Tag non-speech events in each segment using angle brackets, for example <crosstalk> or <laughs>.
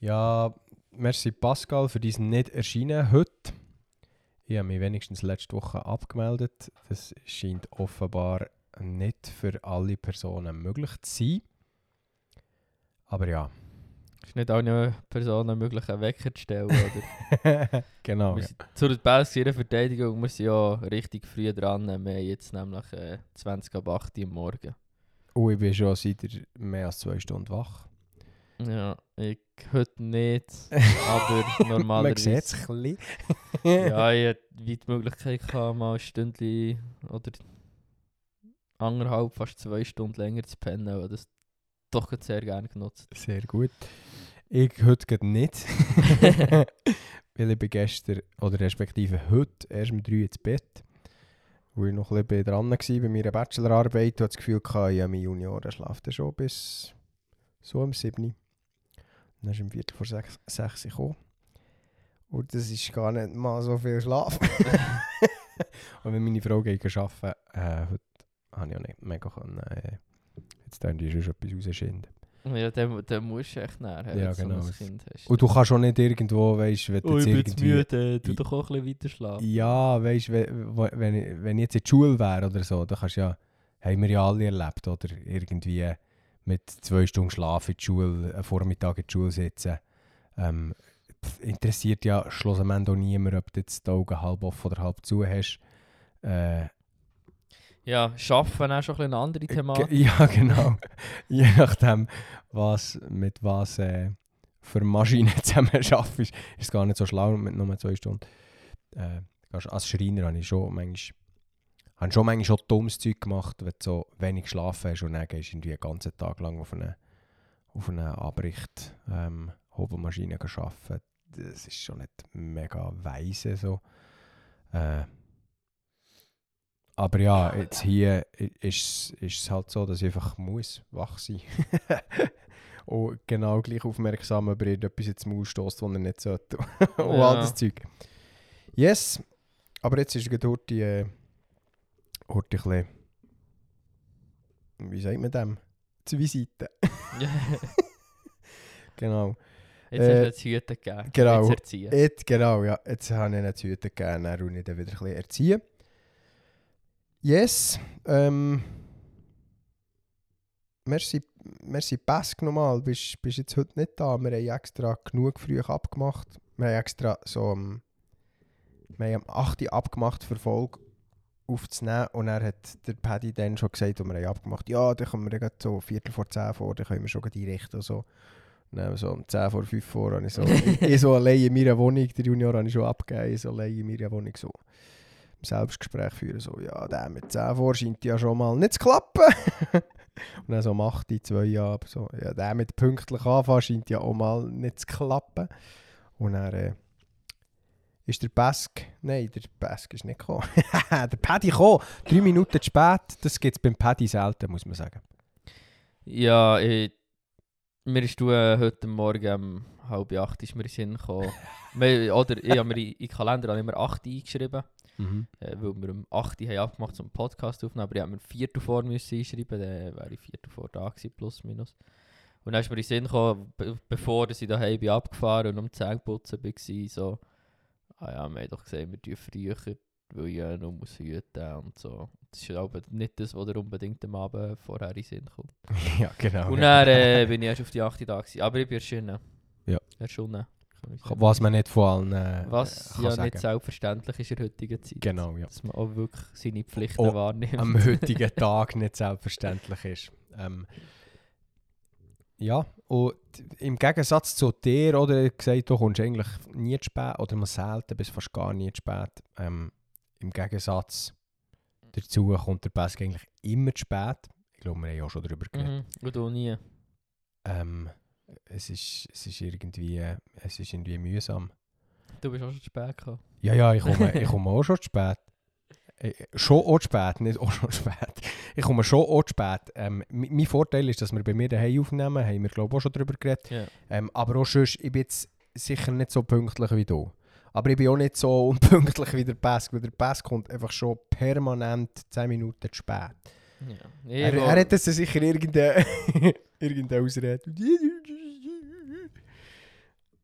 Ja, merci Pascal für diesen nicht erschienen heute. Ich habe mich wenigstens letzte Woche abgemeldet. Das scheint offenbar nicht für alle Personen möglich zu sein. Aber ja. Ist nicht allen Personen möglich, einen Wecker zu stellen, oder? <laughs> genau. Wir Ja. sind, zu der Bells ihrer Verteidigung, wir sind ja richtig früh dran. Wir haben jetzt nämlich äh, 20 ab 8 Uhr am Morgen. Und ich bin schon seit mehr als zwei Stunden wach. Ja, ich heute nicht, <laughs> aber Man normalerweise... sieht es ein ja, <laughs> ich hatte die Möglichkeit, gehabt, mal ein Stündchen oder anderthalb, fast zwei Stunden länger zu pennen, aber das doch sehr gerne genutzt. Sehr gut. Ich heute gerade nicht. <laughs> Weil ich bin gestern, oder respektive heute, erst um 3 ins Bett. Wo ich noch ein bisschen dran war bei meiner Bachelorarbeit hatte das Gefühl, hatte, ja, mein Junior der schläft dann schon bis so um 7 Uhr. Dann ist um Viertel vor 6, 6 Uhr gekommen. Und das ist gar nicht mal so viel Schlaf. <laughs> <laughs> und wenn meine Frau geht arbeiten, äh, heute habe ich auch nicht mega können, äh, jetzt dann die schon etwas rausschinden. Ja, dann, dann musst du echt näher, Ja, wenn du so genau. ein Kind hast. Und du kannst schon nicht irgendwo, weißt du, wenn du oh, jetzt ich bin irgendwie... müde, tu doch auch ein bisschen weiter schlafen. Ja, weißt du, wenn, wo- wenn, ich- wenn ich jetzt in der Schule wäre oder so, dann kannst du ja, haben wir ja alle erlebt, oder irgendwie mit zwei Stunden Schlaf in die Schule, einen Vormittag in die Schule sitzen. Ähm, interessiert ja schlussendlich auch niemand, ob du jetzt die Augen halb offen oder halb zu hast. Äh, Ja, Schaffen auch schon ein eine andere ge- Thematik. <laughs> ja, genau. Je nachdem, was, mit was äh, für Maschinen <laughs> zusammen schaffst, ist es gar nicht so schlau mit nur zwei Stunden. Äh, als Schreiner habe ich schon manchmal, habe schon manchmal schon dummes Zeug gemacht, wenn du so wenig geschlafen hast und dann gehst du irgendwie einen ganzen Tag lang auf eine, auf eine Abricht ähm, Hobelmaschine arbeiten. Das ist schon nicht mega weise so. Äh, aber ja, jetzt hier ist ist es halt so, dass ich einfach muss wach sein <laughs> Und genau gleich aufmerksam, ob er etwas ins Maul stößt, was er nicht sollte. <laughs> Und Ja. all das Zeug. Yes, aber jetzt ist gerade Horti, äh, Horti ein bisschen, wie sagt man dem? Zur Visite. genau. Jetzt Äh, hast du Hüte gegeben. genau. Jetzt erziehen. Jetzt, genau, ja. Jetzt habe ich die Hüte gegeben, dann und ich dann wieder ein bisschen erziehen. Yes. Ähm, merci, merci Pesk nochmal. Bist, bist jetzt heute nicht da. Wir haben extra genug früh abgemacht. Wir haben extra so um, wir haben am 8. Uhr abgemacht für Folge aufzunehmen. Und er hat der Paddy dann schon gesagt, und wir haben abgemacht, ja, dann können wir gleich so Viertel vor 10 vor, dann können wir schon einrichten und so. Dann so um 10 vor 5 vor habe ich so, <laughs> ich so allein in meiner Wohnung, der Junior habe ich schon abgegeben, ich so allein in meiner Wohnung so im Selbstgespräch führen, so, ja, der mit 10 vor scheint ja schon mal nicht zu klappen. <laughs> Und dann so um 8, 2 Jahre, so, ja, der mit pünktlich anfangen scheint ja auch mal nicht zu klappen. Und dann äh, ist der Bask, nein, der Bask ist nicht gekommen. <laughs> der Paddy gekommen, drei Minuten zu spät, das gibt es beim Paddy selten, muss man sagen. Ja, ich, mir ist du äh, heute Morgen um halb acht ist mir in Sinn gekommen. <laughs> Wir- Oder ich habe mir in in den Kalender mir 8 eingeschrieben, Mhm. äh, weil wir um 8 Uhr haben abgemacht zum Podcast aufnehmen, aber ich habe mir 4 vor müssen einschreiben, dann wäre ich 4 vor da gewesen, plus minus. Und dann ist mir in den Sinn gekommen, be bevor dass ich daheim bin abgefahren und um 10 putzen war, so, ah ja, wir haben doch gesehen, wir tun früher, weil ich ja noch muss hüten und so. Das ist aber nicht das, was dir unbedingt am Abend vorher in den Sinn kommt. <laughs> ja, genau. Und dann äh, <laughs> bin ich erst auf die 8. da gewesen. Aber ich bin erschienen. Ja. Erschienen. Was man nicht von allen äh, Was kann ja sagen. nicht selbstverständlich ist in der heutigen Zeit. Genau, ja. Dass man auch wirklich seine Pflichten Oh, wahrnimmt. am heutigen <laughs> Tag nicht selbstverständlich ist. Ähm, ja, und im Gegensatz zu dir, oder gesagt, du kommst eigentlich nie zu spät, oder mal selten, bis fast gar nie zu spät. Ähm, Im Gegensatz dazu kommt der Bask eigentlich immer zu spät. Ich glaube, wir haben ja auch schon darüber geredet. Mhm. Und du nie. Ähm, es, ist, es, ist irgendwie, es ist irgendwie mühsam. Du bist auch schon zu spät gekommen. Ja, ja, ich komme, ich komme auch schon zu spät. Schon auch spät, nicht auch schon <laughs> spät. Ich komme schon auch spät. Ähm, mein Vorteil ist, dass wir bei mir daheim aufnehmen, haben wir glaube ich auch schon darüber geredet. Ja. Ähm, aber auch sonst, ich bin jetzt sicher nicht so pünktlich wie du. Aber ich bin auch nicht so <laughs> unpünktlich wie der Pass, weil der Pass kommt einfach schon permanent 10 Minuten zu spät. ja. Er, er hat jetzt sicher irgendeine, <laughs> irgendeine Ausrede.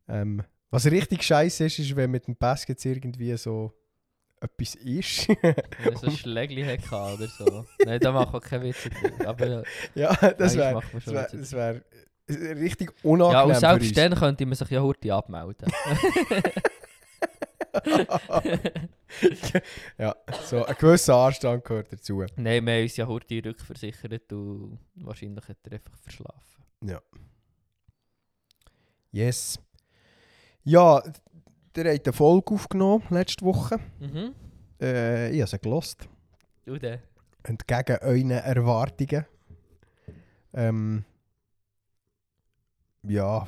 Ähm, was richtig scheiße ist, ist, wenn mit dem Pass jetzt irgendwie so etwas ist. <laughs> Wenn so ein Schlägli hätte oder so. Nein, da mache ich keine Witze. Aber ja, <laughs> das wäre das wär, richtig Ja, unangenehm und für selbst dann könnte man sich ja heute abmelden. <laughs> ja, so ein gewisser Anstand gehört dazu. Nein, wir haben uns ja heute rückversichert und wahrscheinlich hat er einfach verschlafen. Yes. Ja, der hat eine Folge aufgenommen letzte Woche. Mhm. Äh, ich habe sie gelost. Und dann? Entgegen euren Erwartungen. Ähm, ja,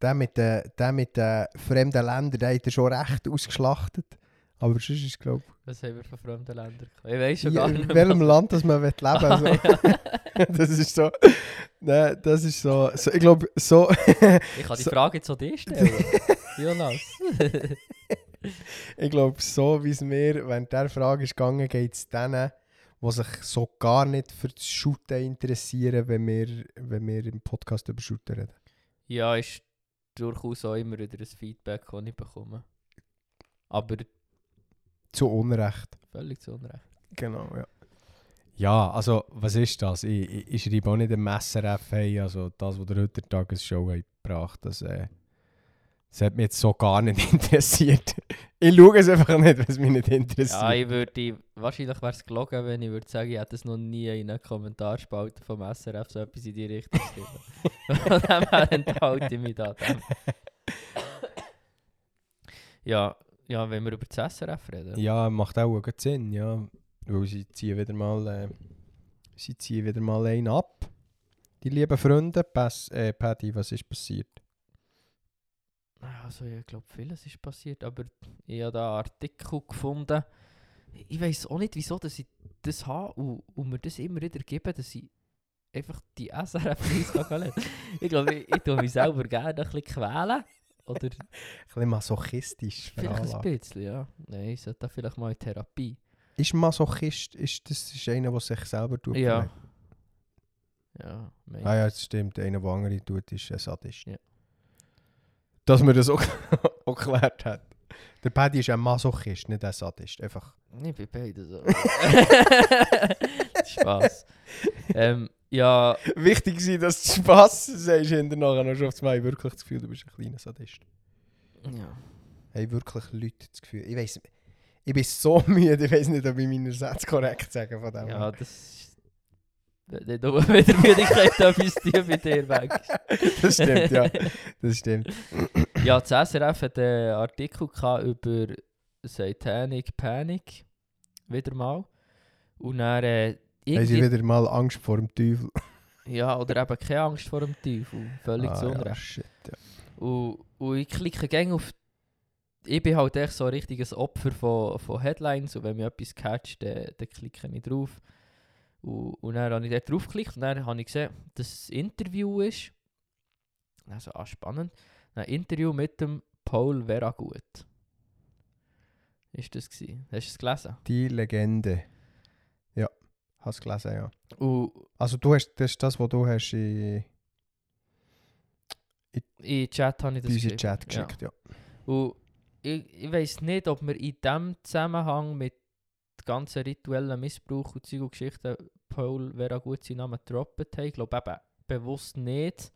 der mit den, der mit den fremden Ländern, der hat er schon recht ausgeschlachtet. Aber sonst ist es, glaube Was haben wir von fremden Ländern? Ich weiß ich, schon gar nicht in mehr. welchem Land das man will leben Ah, will. So. ja. <laughs> das ist so. Nein, das ist so. so ich glaube, so. Ich kann die Frage jetzt so dir stellen. <laughs> Jonas. <laughs> ich glaube, so wie es mir während der Frage ist gegangen, geht es denen, die sich so gar nicht für das Shooten interessieren, wenn wir, wenn wir im Podcast über Shooten reden. ja, ist durchaus auch immer wieder ein Feedback, das ich bekomme. Aber Zu Unrecht. völlig zu Unrecht. Genau, ja. Ja, also, was ist das? Ich, ich, ich schreibe auch nicht im SRF, hey, also das, was der heute Tagesshow hat gebracht das, äh, das hat mich jetzt so gar nicht <laughs> interessiert. ich schaue es einfach nicht, was mich nicht interessiert. Ja, ich würde, wahrscheinlich wäre es gelogen, wenn ich würde sagen, ich hätte es noch nie in einer Kommentarspalte vom SRF so etwas in die Richtung geschrieben. Von dem her <laughs> enthalte ich mich da. Dem. Ja, ja, wenn wir über das SRF reden. Ja, macht auch gut Sinn, ja. Weil sie ziehen wieder mal, äh, sie ziehen wieder mal einen ab. Die lieben Freunde, Pass, äh, Paddy, was ist passiert? Also ich glaube, vieles ist passiert, aber ich habe da Artikel gefunden. Ich weiß auch nicht, wieso dass ich das habe und, und mir das immer wieder geben, dass ich einfach die SRF-Preise <laughs> Ich glaube, ich, ich tue mich selber gerne ein bisschen quälen. Oder <laughs> Ein bisschen masochistisch vielleicht ein bisschen, ja. Nein, ich sollte da vielleicht mal in Therapie. Ist Masochist, ist das ist einer, der sich selber tut? Ja. Ja, Ah ja, das stimmt. Einer, der andere tut, ist ein Sadist. Ja. Dass man das auch, <laughs> auch geklärt hat. Der Paddy ist ein Masochist, nicht ein Sadist. Einfach. Ich bin beide so. <laughs> Spaß. ähm, ja, Wichtig war, dass du Spass sagst, hinterher noch schon auf Mal wirklich das Gefühl, du bist ein kleiner Sadist. ja. Haben wirklich Leute das Gefühl. Ich weiß ich bin so <laughs> müde, ich weiß nicht, ob ich meine Sätze korrekt sage von dem. Ja, das. <laughs> Nicht nur mit der Müdigkeit etwas tun bei dir weg. <laughs> das stimmt, ja. Das stimmt. <laughs> Ja, das SRF hat einen Artikel über Satanic Panic. Wieder mal. Und dann. Äh, Haben sie wieder mal Angst vor dem Teufel? ja, oder eben keine Angst vor dem Teufel. Völlig Ah, zu ja, Unrecht. shit, ja. Und, und ich klicke gerne auf. Ich bin halt echt so ein richtiges Opfer von, von Headlines und wenn mich etwas catcht, dann, dann klicke ich drauf. Und, und dann habe ich dort draufgeklickt und dann habe ich gesehen, dass es ein Interview ist. Also, ah, spannend. Ein Interview mit dem Paul Veragut. Ist das gewesen? Hast du es gelesen? Die Legende. Ja, hast du gelesen, ja. Und Also du hast, das ist das, was du hast in, in den Chat habe ich in das geschrieben. Chat Ja. geschickt, ja. Und ich, ich weiß nicht, ob wir in diesem Zusammenhang mit dem ganzen rituellen Missbrauch und Zeug und Geschichten Paul Vera gut seinen Namen gedroppt haben. Ich glaube eben bewusst nicht,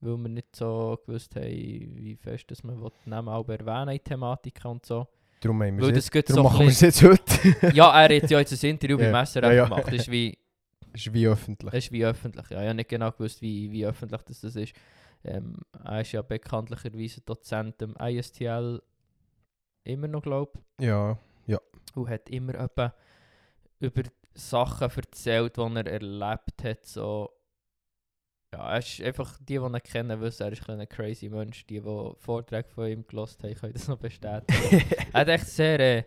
weil wir nicht so gewusst haben, wie fest dass man den Namen auch erwähnen in Thematiken und so. Darum, haben wir Weil es das jetzt, darum so machen wir es jetzt heute. Ja, er hat ja jetzt ein Interview <laughs> Ja, beim SRF ja, ja. gemacht. Das ist wie, <laughs> ist wie öffentlich. das ist wie öffentlich. Ja, ich habe nicht genau gewusst, wie, wie öffentlich das, das ist. Ähm, er ist ja bekanntlicherweise Dozent am ISTL immer noch, glaube Ja, und hat immer etwa über Sachen erzählt, die er erlebt hat. So, ja, er ist einfach, die, die ihn kennen, wissen, er ist ein crazy Mensch. Die, die Vorträge von ihm gelost haben, können das noch bestätigen. <laughs> er hat echt sehr, äh,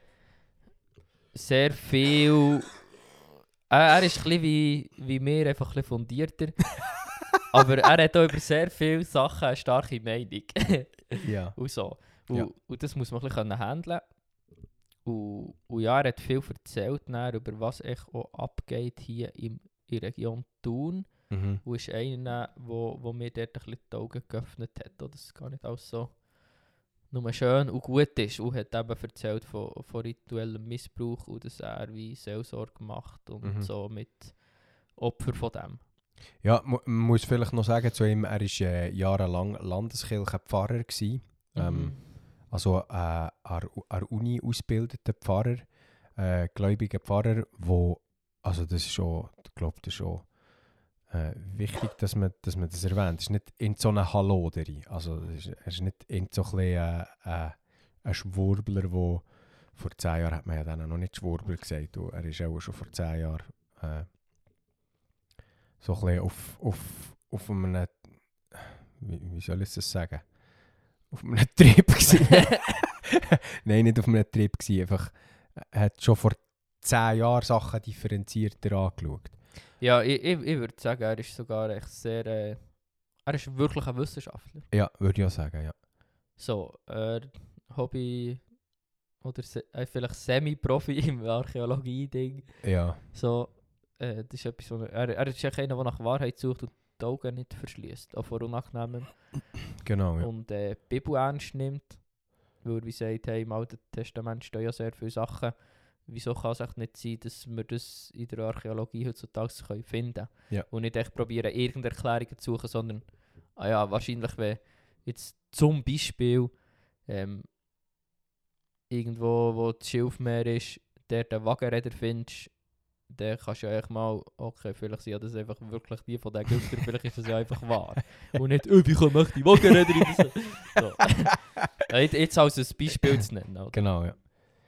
sehr viel. Er, er ist ein wie, wie wir, einfach ein fundierter. <laughs> Aber er hat auch über sehr viele Sachen eine starke Meinung. ja. <laughs> und so. Und, Ja. und das muss man ein bisschen handeln. Und, und ja, er hat viel erzählt dann über was echt auch abgeht hier im, in der Region Thun. Mhm. Und ist einer, wo, wo mir dort ein bisschen die Augen geöffnet hat, oder, dass es gar nicht alles so nur schön und gut ist. Und hat eben erzählt von, von rituellem Missbrauch und dass er wie Seelsorge macht und Mhm. so mit Opfer von dem. Ja, mu man muss vielleicht noch sagen zu ihm, er war äh, jahrelang Landeskirchenpfarrer. Gewesen. Ähm, Mhm. Also äh, an Uni ausgebildeter Pfarrer, äh, gläubiger Pfarrer, wo, also das ist schon, ich glaube, das ist schon äh, wichtig, dass man, dass man das erwähnt. Es ist nicht in so einer Halloderi, also es ist, ist nicht in so ein, bisschen, äh, äh, ein Schwurbler, wo vor zehn Jahren hat man ja dann noch nicht Schwurbler gesagt, und er ist auch schon vor zehn Jahren äh, so ein bisschen auf, auf, auf einem, wie, wie soll ich das sagen, auf einem <laughs> Trip gewesen. <laughs> Nein, nicht auf einem Trip gewesen, einfach, er hat schon vor zehn Jahren Sachen differenzierter angeschaut. Ja, ich, ich, ich würde sagen, er ist sogar echt sehr. Äh, er ist wirklich ein Wissenschaftler. Ja, würde ich auch sagen, ja. So, er Hobby oder se, äh, vielleicht Semi-Profi im Archäologie-Ding. Ja, So, äh, das ist etwas, er, er, ist einer, der nach Wahrheit sucht und die Augen nicht verschließt, auch vor Unangenehmen. Genau, ja. Und äh, die Bibel ernst nimmt, weil er wie sagt, hey, im Alten Testament stehen ja sehr viele Sachen. Wieso kann es echt nicht sein, dass wir das in der Archäologie heutzutage können finden können? Ja. Und nicht echt probieren, irgendeine Erklärungen zu suchen, sondern, ah ja, wahrscheinlich, wenn jetzt zum Beispiel ähm, irgendwo, wo das Schilfmeer ist, der den Wagenräder findest, dann kannst du ja echt mal, okay, vielleicht sind ja das einfach wirklich die von den Ägyptern, vielleicht ist das ja einfach wahr. Und nicht, oh, kommen echt die in das? So. <laughs> Ja, jetzt- als ein Beispiel zu nennen. Oder? Genau, ja.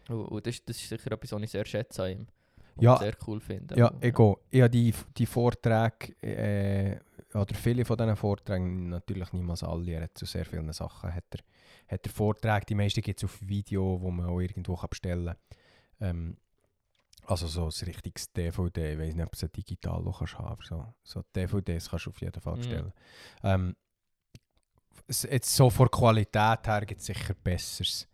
Und, und das, das ist sicher etwas, was ich sehr schätze an ihm. Und Ja. sehr cool finde. Ja, ich gehe. Ich habe die, die Vorträge, äh, oder viele von diesen Vorträgen, natürlich niemals alle, er hat zu sehr vielen Sachen, hat er, hat er Vorträge, die meisten gibt es auf Video, wo man auch irgendwo kann bestellen kann. Ähm, also so ein richtiges DVD, ich weiß nicht, ob es ein digital auch kannst haben, so, so DVDs kannst du auf jeden Fall Mhm. bestellen. Ähm, es- jetzt so von Qualität her gibt es sicher Besseres,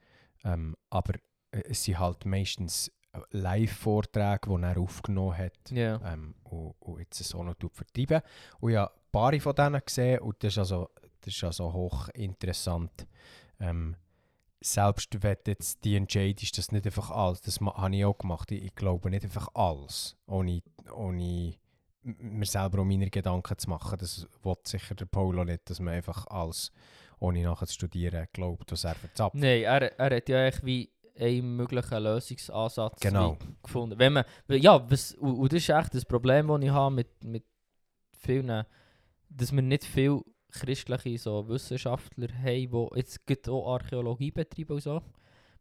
ähm, aber äh, es sind halt meistens Live-Vorträge, die er aufgenommen hat Ja. ähm, und, und jetzt so noch vertreiben. Und habe ein paar von denen gesehen und das ist also, das ist also hoch interessant. Ähm, selbst wenn du jetzt die entscheidest, das nicht einfach alles, das habe ich auch gemacht, ich, ich glaube nicht einfach alles, ohne, ohne mir selber um meine Gedanken zu machen. Das will sicher der Paulo nicht, dass man einfach alles, ohne nachher zu studieren, glaubt, was er verzapft. Nein, er, er hat ja echt wie einen möglichen Lösungsansatz Genau. gefunden. Wenn man, ja, was, und, und das ist echt das Problem, das ich habe mit, mit vielen, dass wir nicht viel christliche so Wissenschaftler haben, die jetzt auch Archäologie betreiben und so.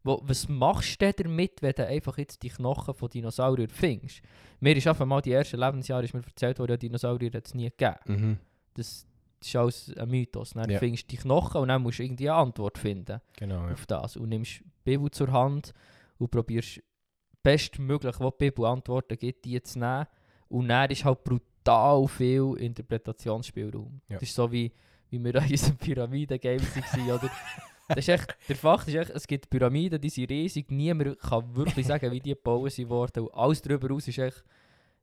Wo, was machst du damit, wenn du einfach jetzt die Knochen von Dinosauriern findest? Mir ist einfach mal die ersten Lebensjahre ist mir erzählt worden, ja, Dinosaurier hat es nie gegeben. Mhm. Das, das ist alles ein Mythos. Dann Ja. findest du die Knochen und dann musst du irgendwie eine Antwort finden Genau, ja. auf das und nimmst Bibel zur Hand und probierst bestmöglich, wo die Bibel Antworten gibt, die zu nehmen. Und dann ist halt brutal viel Interpretationsspielraum. Ja. Das ist so wie, wie wir an unserem Pyramiden-Game waren, oder? Das ist echt, der Fakt ist echt, es gibt Pyramiden, die sind riesig, niemand kann wirklich sagen, wie die gebaut sind worden. Und alles darüber raus war echt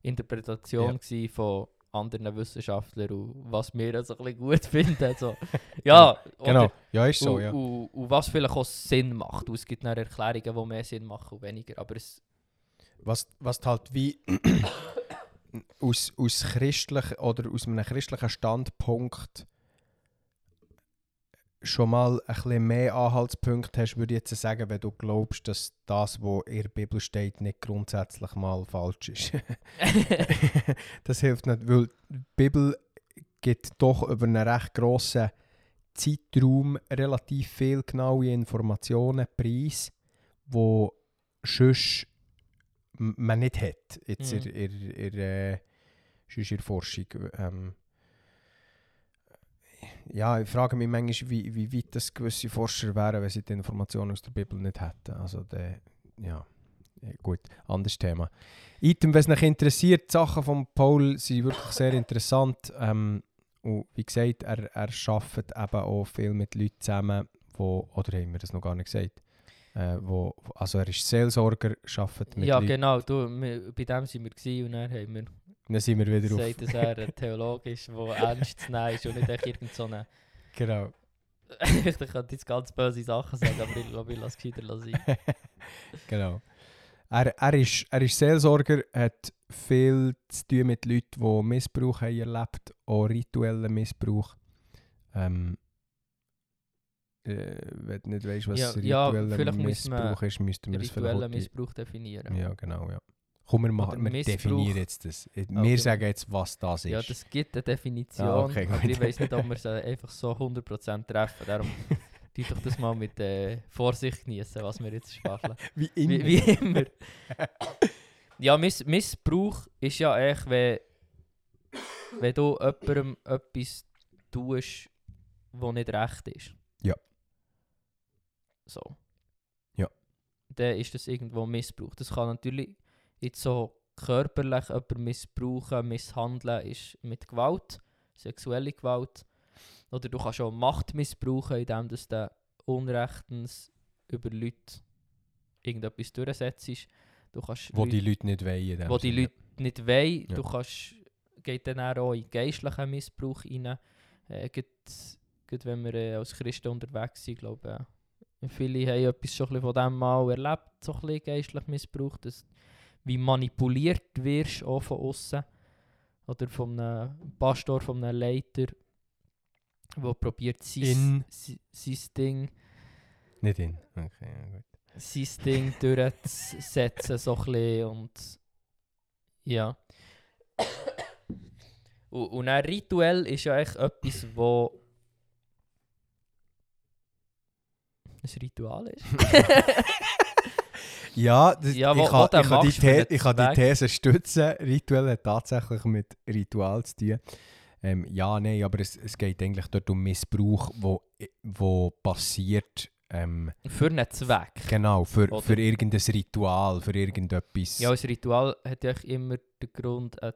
Interpretation gewesen von anderen Wissenschaftlern und was wir also ein bisschen gut <laughs> finden. So. Ja, oder- Genau, ja, ist so, und, ja. und, und was vielleicht auch Sinn macht. Und es gibt dann Erklärungen, die mehr Sinn machen und weniger. Aber es, Was, was halt wie <coughs> aus, aus christlich oder aus einem christlichen Standpunkt schon mal ein bisschen mehr Anhaltspunkte hast, würde ich jetzt sagen, wenn du glaubst, dass das, was in der Bibel steht, nicht grundsätzlich mal falsch ist. <laughs> <laughs> das hilft nicht, weil die Bibel gibt doch über einen recht grossen Zeitraum relativ viel genaue Informationen preis, wo sonst man nicht hat, jetzt Mhm. in, in, in, äh, sonst in der Forschung. Ähm, ja, ich frage mich manchmal, wie, wie weit das gewisse Forscher wären, wenn sie die Informationen aus der Bibel nicht hätten. Also, der, ja, gut, anderes Thema. Item, wenn es euch interessiert, die Sachen von Paul sind wirklich sehr interessant. Ähm, und wie gesagt, er, er arbeitet eben auch viel mit Leuten zusammen, wo, oder haben wir das noch gar nicht gesagt? Äh, wo, also er ist Seelsorger, arbeitet mit ja, Leuten. genau. Du, wir, bei dem waren wir gewesen, und dann haben wir Dann sind wir wieder gesagt, auf. dass er ein Theologe ist, der <laughs> ernst zu nehmen ist und nicht echt irgend so eine Genau. <laughs> ich könnte jetzt ganz böse Sachen sagen, aber ich glaube, ich lasse es gescheiter sein. <laughs> genau. Er, er, ist, er ist Seelsorger, hat viel zu tun mit Leuten, die Missbrauch haben erlebt, auch rituellen Missbrauch. Ähm, äh, wenn du nicht weißt, was Ja, ja, ritueller wir Missbrauch ist, müssten wir das Rituellen vielleicht Missbrauch definieren. Ja, genau, ja. Komm, wir, machen, wir Missbrauch. definieren jetzt das. Wir Okay. sagen jetzt, was das ist. Ja, das gibt eine Definition, Ah, okay, aber ich weiß nicht, ob wir es einfach so 100% treffen. Darum <laughs> tu doch das mal mit äh, Vorsicht genießen, was wir jetzt schwaffeln. <laughs> wie Wie, wie immer. ja, Miss Missbrauch ist ja echt, wenn, wenn du jemandem etwas tust, was nicht recht ist. Ja. So. Ja. Dann ist das irgendwo Missbrauch. Das kann natürlich jetzt so körperlich jemanden missbrauchen, misshandeln, ist mit Gewalt, sexuelle Gewalt. Oder du kannst auch Macht missbrauchen, indem du unrechtens über Leute irgendetwas durchsetzt. Du kannst Wo Leute- die Leute nicht wollen. wo die Sinne. Leute nicht wollen. Ja. Du kannst, geht dann auch in geistlichen Missbrauch rein. Äh, gerade, gerade wenn wir äh, als Christen unterwegs sind, glaube äh, viele haben etwas schon von dem mal erlebt, so ein bisschen geistlich Missbrauch, dass wie manipuliert wirst auch von außen oder von einem Pastor, von einem Leiter, der probiert sein, In- sein, sein Ding Nicht in. Okay, ja, gut. sein Ding durchzusetzen, so ein bisschen und ja. Und, und ein Rituell ist ja echt etwas, wo ein Ritual ist. <laughs> Ja, das, Ja, ich, wo- kann, ich, kann die machst für The den ich kann die. These stützen. Rituell hat tatsächlich mit Ritual zu tun. Ähm, ja, nein, aber es, es geht eigentlich dort um Missbrauch, wo, wo passiert. Ähm, Für einen Zweck. genau, für, Oder- für irgendein Ritual, für irgendetwas. Ja, ein Ritual hat ja immer den Grund, äh,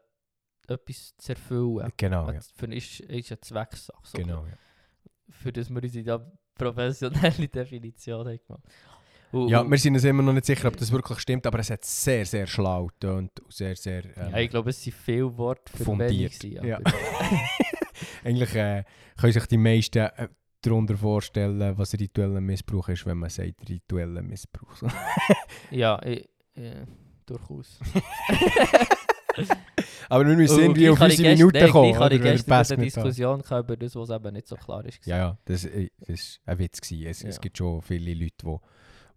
etwas zu erfüllen. genau, ja. Für ist, ist eine Zwecksache. So Genau, ja. Für das wir unsere da professionelle <laughs> Definition haben gemacht. Und- Ja, und- wir sind uns immer noch nicht sicher, ob das wirklich stimmt, aber es hat sehr, sehr schlau und sehr, sehr ähm, ja, ich glaube, es sind viele Worte für fundiert. gewesen, Ja. <laughs> Eigentlich äh, können sich die meisten äh, darunter vorstellen, was ritueller Missbrauch ist, wenn man sagt ritueller Missbrauch. <laughs> Ja, äh, durchaus. <laughs> aber wir müssen irgendwie auf unsere Minuten kommen. ich wenn gestern eine Diskussion gehabt über das, was eben nicht so klar ist. Ja, ja, das, äh, war ein Witz. Es, es Ja. gibt schon viele Leute, die...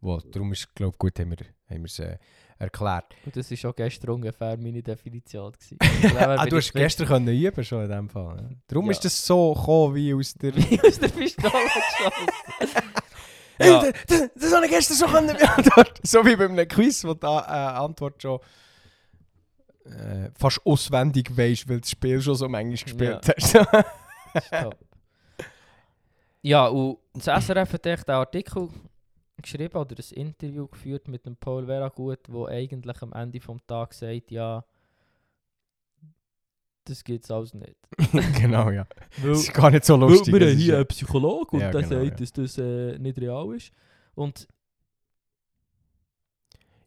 Wo, darum ist glaube gut, haben wir haben wir es äh, erklärt. Und das war schon gestern ungefähr meine Definition. gewesen. <laughs> ah, du hast gestern können üben schon in dem Fall. Ja. Darum Ja. ist das so gekommen, wie aus der... <laughs> Aus der Pistole geschossen. Ja. <laughs> das, das, das habe ich gestern schon können beantworten. so wie bei einem Quiz, wo die äh, Antwort schon äh, fast auswendig weißt, weil das Spiel schon so manchmal gespielt hast. Stopp. Ja, und das SRF hat echt einen Artikel geschrieben oder ein Interview geführt mit dem Paul Veragut, wo eigentlich am Ende vom Tag sagt, ja, das gibt es alles nicht. <laughs> genau, ja. Weil, Das ist gar nicht so weil lustig. wir das haben hier einen Psychologe und Ja, der genau, sagt, ja. dass das äh, nicht real ist. Und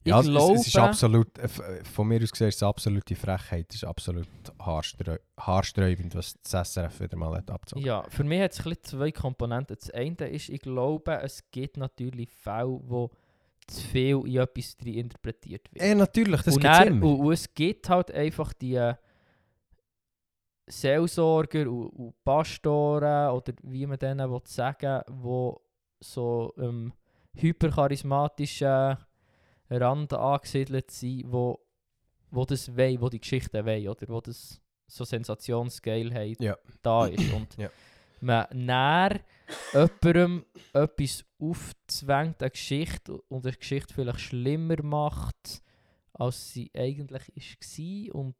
ja, ich glaube, es ist absolut, äh, äh, von mir aus gesehen, ist es absolute Frechheit. Es ist absolut haarstreu haarsträubend, was das SRF wieder mal hat abgezogen Ja, für mich hat es zwei Komponenten. Das eine ist, ich glaube, es gibt natürlich Fälle, wo zu viel in etwas drin interpretiert wird. Eh, natürlich, das gibt es immer. und, und es gibt halt einfach die Seelsorger und, und Pastoren oder wie man denen will sagen wo so ähm, hypercharismatischen Rand angesiedelt sind, wo, wo das wollen, wo die Geschichten wollen oder wo das so Sensationsgeilheit Ja. da ist. Und Ja. man näher jemandem etwas aufzwängt, eine Geschichte, und eine Geschichte vielleicht schlimmer macht, als sie eigentlich war und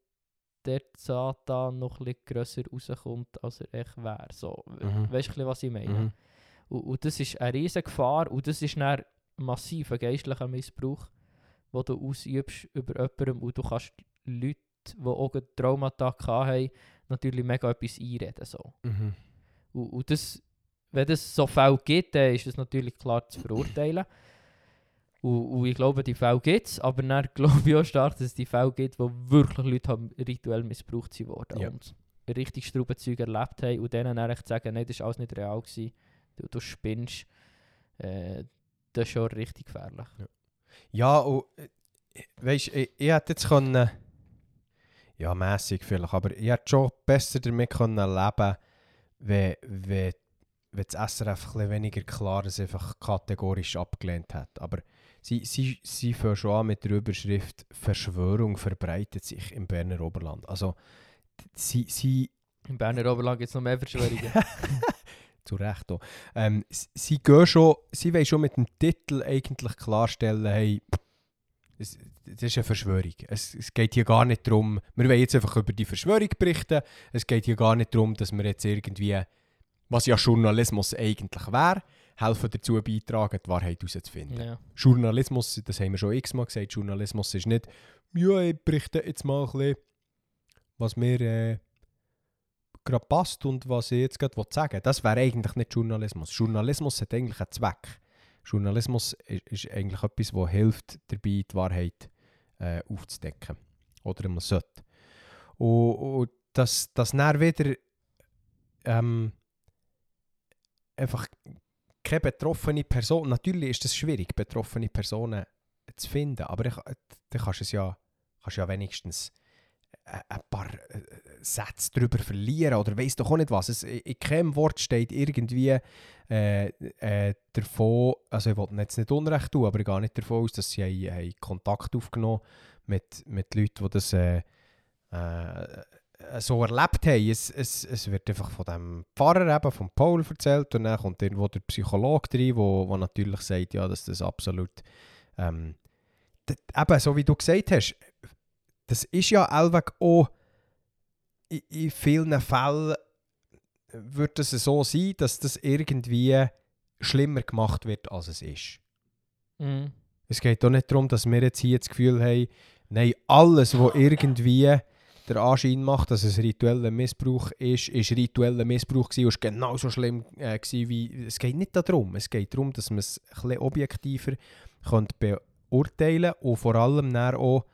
der Satan noch ein bisschen grösser rauskommt, als er echt wäre. So, Mhm. Weißt du, was ich meine? Mhm. Und, und das ist eine riesige Gefahr und das ist dann massiver geistlicher Missbrauch, den du ausübst über jemandem und du kannst Leute, die auch Traumata haben, natürlich mega etwas einreden. So. Mhm. Und, und das, wenn es so Fälle gibt, dann ist das natürlich klar zu verurteilen. Und, und ich glaube, die Fälle gibt es, aber dann <laughs> glaube ich auch stark, dass es die Fälle gibt, wo wirklich Leute haben rituell missbraucht sind worden Ja. und richtig Straubenzeug erlebt haben und denen dann echt sagen, nein, das war alles nicht real. Gewesen. du, du spinnst, äh, das ist schon richtig gefährlich. Ja, und äh, weißt ich, ich hätte jetzt können. Ja, mäßig vielleicht, aber ich hätte schon besser damit können leben wenn, wenn, wenn das SRF ein bisschen weniger klar es einfach kategorisch abgelehnt hat. Aber sie, sie, sie fangen schon an mit der Überschrift Verschwörung verbreitet sich im Berner Oberland. Also, sie, sie Im Berner Oberland gibt es noch mehr Verschwörungen. <laughs> zu Recht auch. Ähm, sie gehen schon, sie wollen schon mit dem Titel eigentlich klarstellen, hey, es, das ist eine Verschwörung. Es, es geht hier gar nicht darum, wir wollen jetzt einfach über die Verschwörung berichten, es geht hier gar nicht darum, dass wir jetzt irgendwie, was ja Journalismus eigentlich wäre, helfen dazu beitragen, die Wahrheit herauszufinden. ja. Journalismus, das haben wir schon x-mal gesagt, Journalismus ist nicht, ja, ich berichte jetzt mal ein bisschen, was mir äh, gerade passt und was ich jetzt gerade sagen will. Das wäre eigentlich nicht Journalismus. Journalismus hat eigentlich einen Zweck. Journalismus ist, ist eigentlich etwas, das hilft, dabei die Wahrheit äh, aufzudecken. Oder man sollte. Und, und dass das dann wieder ähm, einfach keine betroffene Person, natürlich ist es schwierig, betroffene Personen zu finden, aber ich, dann kannst du es ja, kannst ja wenigstens äh, ein paar äh, Sätze darüber verlieren oder weiss doch auch nicht was. Es, in keinem Wort steht irgendwie äh, äh, davon, also ich wollte jetzt nicht Unrecht tun, aber ich gehe nicht davon aus, dass sie haben, haben Kontakt aufgenommen mit, mit Leuten, die das äh, äh, so erlebt haben. Es, es, es wird einfach von dem Pfarrer, eben, von Paul erzählt und dann kommt irgendwo der Psychologe rein, wo, wo natürlich sagt, ja, dass das absolut ähm, eben, so wie du gesagt hast, das ist ja allweg auch in, vielen Fällen wird es so sein, dass das irgendwie schlimmer gemacht wird, als es ist. Mhm. Es geht auch nicht darum, dass wir jetzt hier das Gefühl haben, nein, alles, was irgendwie der Anschein macht, dass es ritueller Missbrauch ist, ist ritueller Missbrauch gewesen und ist genauso schlimm äh, gewesen wie... Es geht nicht darum. Es geht darum, dass man es ein bisschen objektiver könnte beurteilen und vor allem dann auch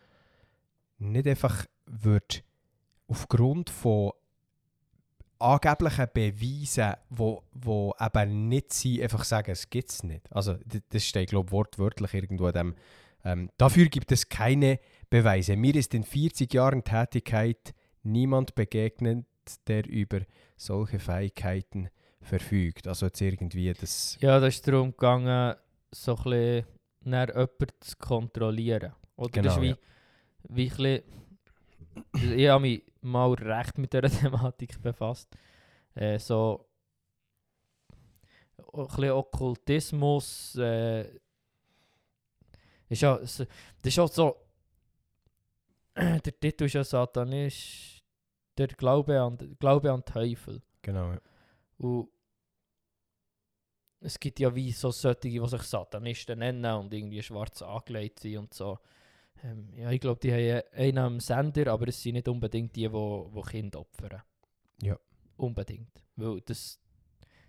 nicht einfach wird aufgrund von angeblichen Beweisen, wo, wo eben nicht sind, einfach sagen, es gibt es nicht. Also das steht, glaube ich, wortwörtlich irgendwo in dem. Ähm, dafür gibt es keine Beweise. Mir ist in 40 Jahren Tätigkeit niemand begegnet, der über solche Fähigkeiten verfügt. Also jetzt irgendwie das... Ja, da ist darum gegangen, so ein bisschen nach jemanden zu kontrollieren. Oder das Genau, ist wie, ja. wie ein bisschen, ich habe mich mal recht mit dieser <laughs> Thematik befasst. Äh, so ein bisschen Okkultismus. Äh, ist ja, das ist auch so, <clears throat> der Titel ist ja Satanisch, der Glaube an, Glaube an Teufel. Genau, ja. Und es gibt ja wie so solche, die sich Satanisten nennen und irgendwie schwarz angelegt sind und so. Ähm, ja, ich glaube, die haben einen am Sender, aber es sind nicht unbedingt die, die, die Kinder opfern. Ja. Unbedingt. Weil das,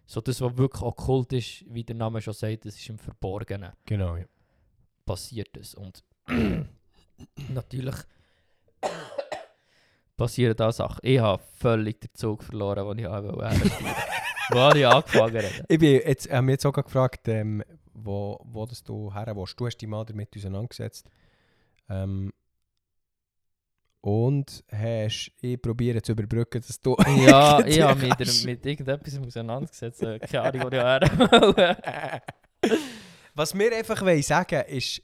so das, was wirklich okkult ist, wie der Name schon sagt, das ist im Verborgenen Genau, ja. passiert es. Und <coughs> natürlich <coughs> passieren da Sachen. Ich habe völlig den Zug verloren, den ich habe. <laughs> Wo habe ich angefangen? Ich bin jetzt, äh, mich jetzt auch gefragt, ähm, wo, wo das du her willst. Du hast dich mal damit auseinandergesetzt. Ähm, und hast, ich probiere zu überbrücken, dass du... Ja, <laughs> ich habe mich der- mit irgendetwas auseinandergesetzt. äh, Keine Ahnung, wo ich her <laughs> <laughs> Was wir einfach wollen sagen ist,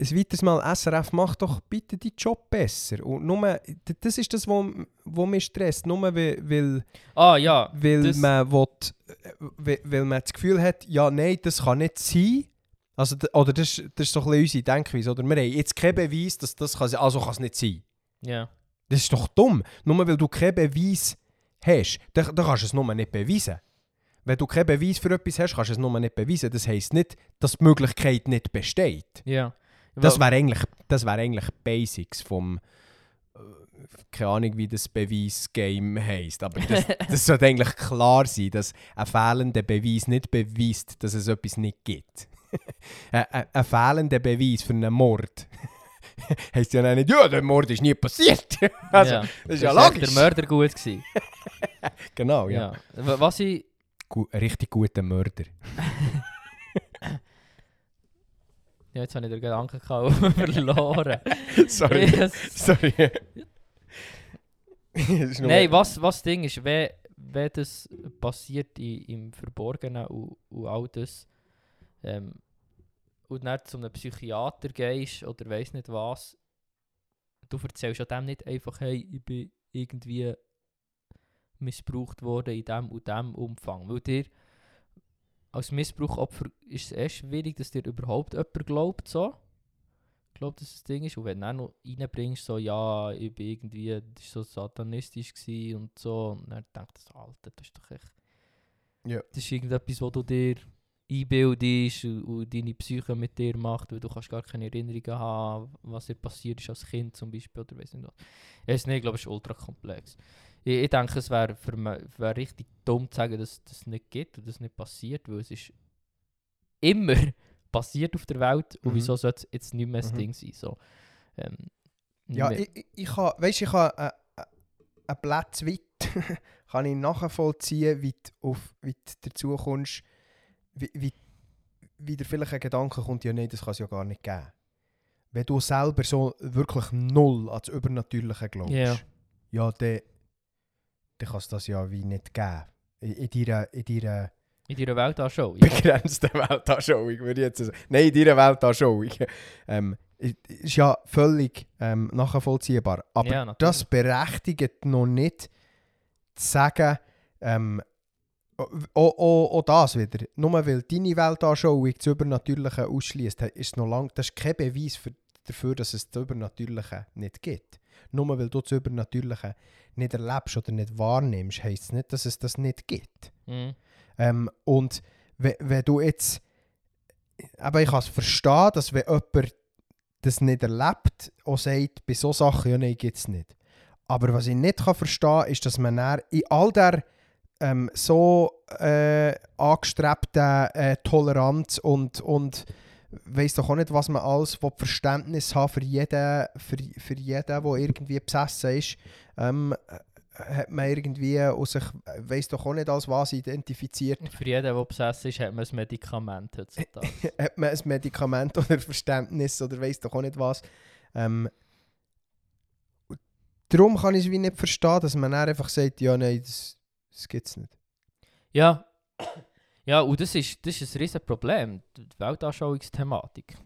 ein weiteres Mal SRF macht doch bitte die Job besser. Und nur, das ist das, was wo mich stresst. Nur weil, weil, Ah ja, weil, man will, äh, weil, weil man das Gefühl hat, ja, nein, das kann nicht sein. Also, oder das, ist- das ist so ein bisschen unsere Denkweise. Oder wir haben jetzt keinen Beweis, dass das kann, sein- also kann es nicht sein. ja. Das ist doch dumm. Nur weil du keinen Beweis hast, dann, dann kannst du es nur nicht beweisen. Wenn du keinen Beweis für etwas hast, kannst du es nur nicht beweisen. Das heisst nicht, dass die Möglichkeit nicht besteht. ja. Das wäre eigentlich, das wär eigentlich Basics vom... äh, Keine Ahnung, wie das Beweisgame heisst, aber das, <laughs> das sollte eigentlich klar sein, dass ein fehlender Beweis nicht beweist, dass es etwas nicht gibt. Ein, fehlender Beweis für einen Mord heisst ja nicht, <laughs> ja, der Mord ist nie passiert. also, ja. das ist ja logisch. der Mörder gut gewesen. <laughs> Genau, ja. ja. Was ich gu richtig guter Mörder. <laughs> Ja, jetzt habe ich den Gedanken verloren. Sorry, Yes. sorry. Nein, was, was Ding ist, wenn, wenn das passiert im Verborgenen und, und all das, ähm, und dann zu einem Psychiater gehst oder weiss nicht was, du erzählst ja dem nicht einfach, hey, ich bin irgendwie missbraucht worden in dem und dem Umfang. Weil dir als Missbrauchopfer ist es erst schwierig, dass dir überhaupt jemand glaubt, so. Ich glaube, dass das Ding ist. Und wenn du dann noch reinbringst, so, ja, ich bin irgendwie, das war so satanistisch und so, und dann denkt er so, Alter, das ist doch echt. Ja. Das ist irgendetwas, was du dir einbildest und, deine Psyche mit dir macht, weil du kannst gar keine Erinnerungen haben, was dir passiert ist als Kind zum Beispiel oder weiss nicht was. Ich weiß nicht, ich glaube, es ist ultra komplex. Ich, ich denke, es wäre wär richtig dumm zu sagen, dass das nicht gibt und das nicht passiert, weil es ist immer <laughs> passiert auf der Welt und Mhm. wieso sollte es jetzt nicht mehr das Mhm. Ding sein? So. Ähm, Ja, ich, ich, ich kann, weißt, ich äh, äh, einen Platz weit <laughs> kann ich nachvollziehen, wie du, auf, wie du dazu kommst, wie, wie, wie dir vielleicht ein Gedanke kommt, ja nein, das kann es ja gar nicht geben. Wenn du selber so wirklich null ans Übernatürliche glaubst, Ja. ja, dann, dann kann es das ja wie nicht geben. In, in deiner, in deiner in deiner Weltanschauung. Ja. <laughs> begrenzten Weltanschauung, würde ich jetzt sagen. Nein, in deiner Weltanschauung. <laughs> Ähm, ist ja völlig ähm, nachvollziehbar. Aber Ja, das berechtigt noch nicht zu sagen, ähm, auch, auch, auch das wieder. Nur weil deine Weltanschauung das Übernatürliche ausschließt, ist noch lang, das ist kein Beweis für, dafür, dass es das Übernatürliche nicht gibt. Nur weil du das Übernatürliche nicht erlebst oder nicht wahrnimmst, heisst es nicht, dass es das nicht gibt. Mhm. Ähm, und wenn, du jetzt. Aber ich kann es verstehen, dass wenn jemand das nicht erlebt, auch sagt, bei solchen Sachen, ja, nein, gibt es nicht. Aber was ich nicht kann verstehen kann, ist, dass man in all der ähm, so äh, angestrebten äh, Toleranz und, und weiß doch auch nicht, was man alles will, Verständnis haben für jeden, für, für jeden, der irgendwie besessen ist, ähm, äh, hat man irgendwie aus sich, weiß doch auch nicht, als was identifiziert, Für jeden, der besessen ist, hat man ein Medikament heutzutage. <laughs> hat man ein Medikament oder Verständnis oder weiß doch auch nicht was. Ähm, darum kann ich es wie nicht verstehen, dass man einfach sagt, ja, nein, das, das gibt es nicht. ja. Ja, und das ist, das ist ein riesen Problem, die Weltanschauungsthematik.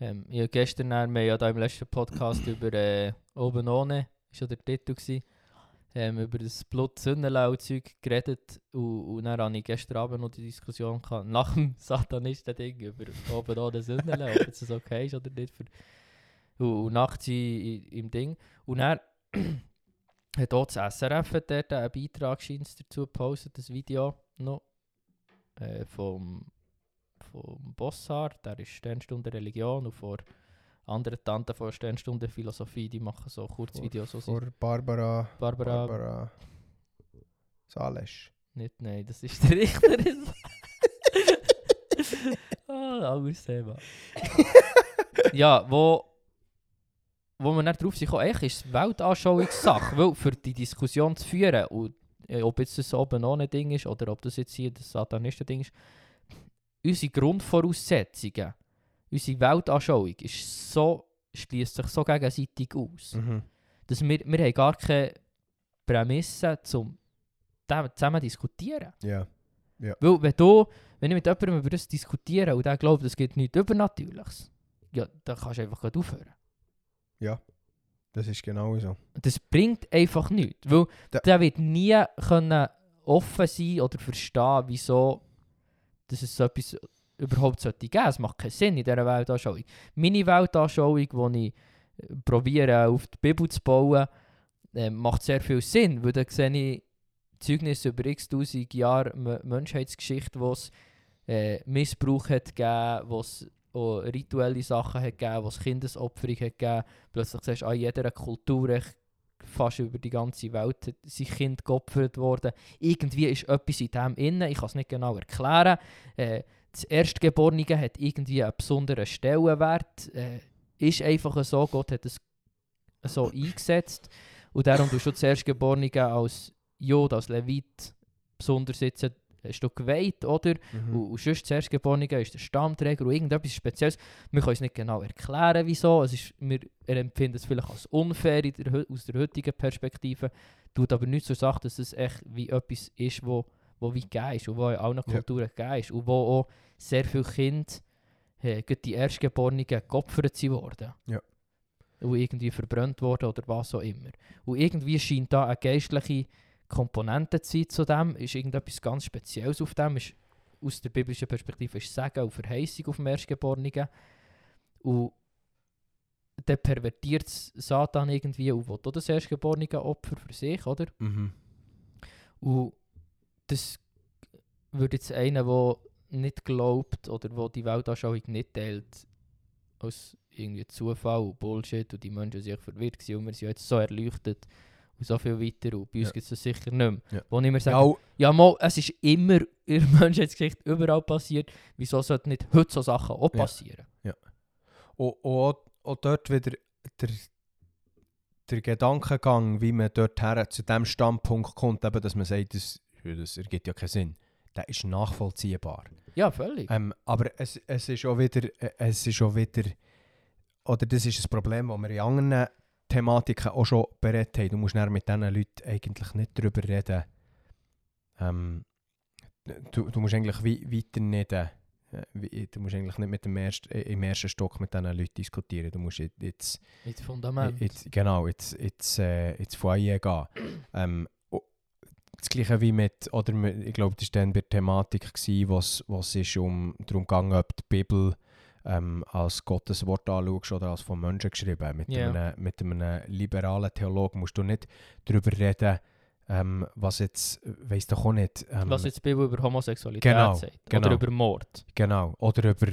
Ähm, ich habe gestern, wir haben ja da im letzten Podcast über äh, Oben ohne, ist ja der Titel gewesen, ähm, über das Blut-Sonnenlau-Zeug geredet und, und dann hatte ich gestern Abend noch die Diskussion gehabt, nach dem <laughs> Satanisten-Ding über Oben ohne Sonnenlau, ob jetzt das okay ist oder nicht für und, und nachts im Ding. Und dann hat auch das SRF hat dort einen Beitrag dazu gepostet, das Video noch, äh, vom vom Bossart, der ist Sternstunde Religion und vor anderen Tanten von Sternstunde Philosophie, die machen so Kurzvideos. So Vor Barbara, Barbara, Barbara Sales. nicht, nein, das ist der Richter. <laughs> ah, anderes Thema. <laughs> ja, wo, wo wir nicht drauf sind, gekommen, eigentlich ist es Weltanschauungssache, <laughs> weil für die Diskussion zu führen, und, äh, ob jetzt das oben ohne Ding ist oder ob das jetzt hier das Satanisten-Ding ist, unsere Grundvoraussetzungen, unsere Weltanschauung ist so, schließt sich so gegenseitig aus, Mhm. dass wir, wir haben gar keine Prämisse zum zusammen diskutieren. Ja. Weil wenn du, wenn ich mit jemandem über das diskutiere und der glaubt, es gibt nichts Übernatürliches, ja, dann kannst du einfach gleich aufhören. Das ist genau so. Das bringt einfach nichts. Weil Da- der wird nie können offen sein oder verstehen, wieso dass es so etwas überhaupt sollte geben. Es macht keinen Sinn in dieser Weltanschauung. Meine Weltanschauung, die ich äh, probiere auf die Bibel zu bauen, äh, macht sehr viel Sinn, weil da sehe ich Zeugnisse über x tausend Jahre Menschheitsgeschichte, wo es äh, Missbrauch hat gegeben, wo es auch rituelle Sachen hat gegeben, wo es Kindesopferung hat gegeben. Plötzlich siehst du, an jeder Kultur fast über die ganze Welt sein Kind geopfert worden. Irgendwie ist etwas in dem innen, ich kann es nicht genau erklären. Äh, das Erstgeborene hat irgendwie einen besonderen Stellenwert. Äh, ist einfach so, Gott hat es so eingesetzt. Und darum tust du das Erstgeborene als Jod, als Levit besonders jetzt hast du geweiht, oder? Mhm. Und, und sonst das Erstgeborene ist der Stammträger und irgendetwas Spezielles. Wir können es nicht genau erklären, wieso. Es ist, wir, empfindet es vielleicht als unfair der, aus der heutigen Perspektive. Tut aber nicht zur Sache, dass es echt wie etwas ist, wo, wo wie gegeben ist und wo in allen Ja. Kulturen gegeben ist. Und wo auch sehr viele Kinder, gerade die Erstgeborenen, geopfert sind worden. Ja. Und irgendwie verbrannt worden oder was auch immer. Und irgendwie scheint da eine geistliche Komponente zu sein zu dem, ist irgendetwas ganz Spezielles auf dem, ist aus der biblischen Perspektive ist Segen und Verheißung auf dem Erstgeborenen. Und dann pervertiert Satan irgendwie und will auch das Erstgeborene Opfer für sich, oder? Mhm. Und das würde jetzt einer, der nicht glaubt oder wo die Weltanschauung nicht teilt, aus irgendwie Zufall und Bullshit und die Menschen sind echt verwirrt gewesen und wir sind jetzt so erleuchtet und so viel weiter und bei uns Ja. gibt es das sicher nicht mehr. Ja. Wo ich mir sage, Ja, ja, mal, es ist immer in der <laughs> Menschheitsgeschichte überall passiert. Wieso sollten nicht heute so Sachen auch Ja. passieren? auch, auch, auch dort wieder der, der Gedankengang, wie man dort her zu dem Standpunkt kommt, eben, dass man sagt, das, das ergibt ja keinen Sinn. Der ist nachvollziehbar. Ja, völlig. Ähm, aber es, es ist auch wieder, äh, es ist auch wieder, oder das ist ein Problem, das wir in anderen Thematiken auch schon berät haben. Du musst dann mit diesen Leuten eigentlich nicht darüber reden. Ähm, du, du musst eigentlich weiter nicht, äh, du musst eigentlich nicht mit dem ersten, äh, im ersten Stock mit diesen Leuten diskutieren. Du musst jetzt, Mit Fundament. Jetzt, genau, jetzt, jetzt, äh, Foyer gehen. ähm, das gleiche wie mit, oder ich glaube, das war dann bei der Thematik, was ist um, darum ging, ob die Bibel ähm, als Gottes Wort anschaust oder als von Menschen geschrieben. Mit, Ja. einem, mit einem liberalen Theologen musst du nicht darüber reden, ähm, was jetzt, weiss doch auch nicht. Ähm, Was jetzt die Bibel über Homosexualität Genau, sagt. genau. Oder über Mord. Genau. Oder über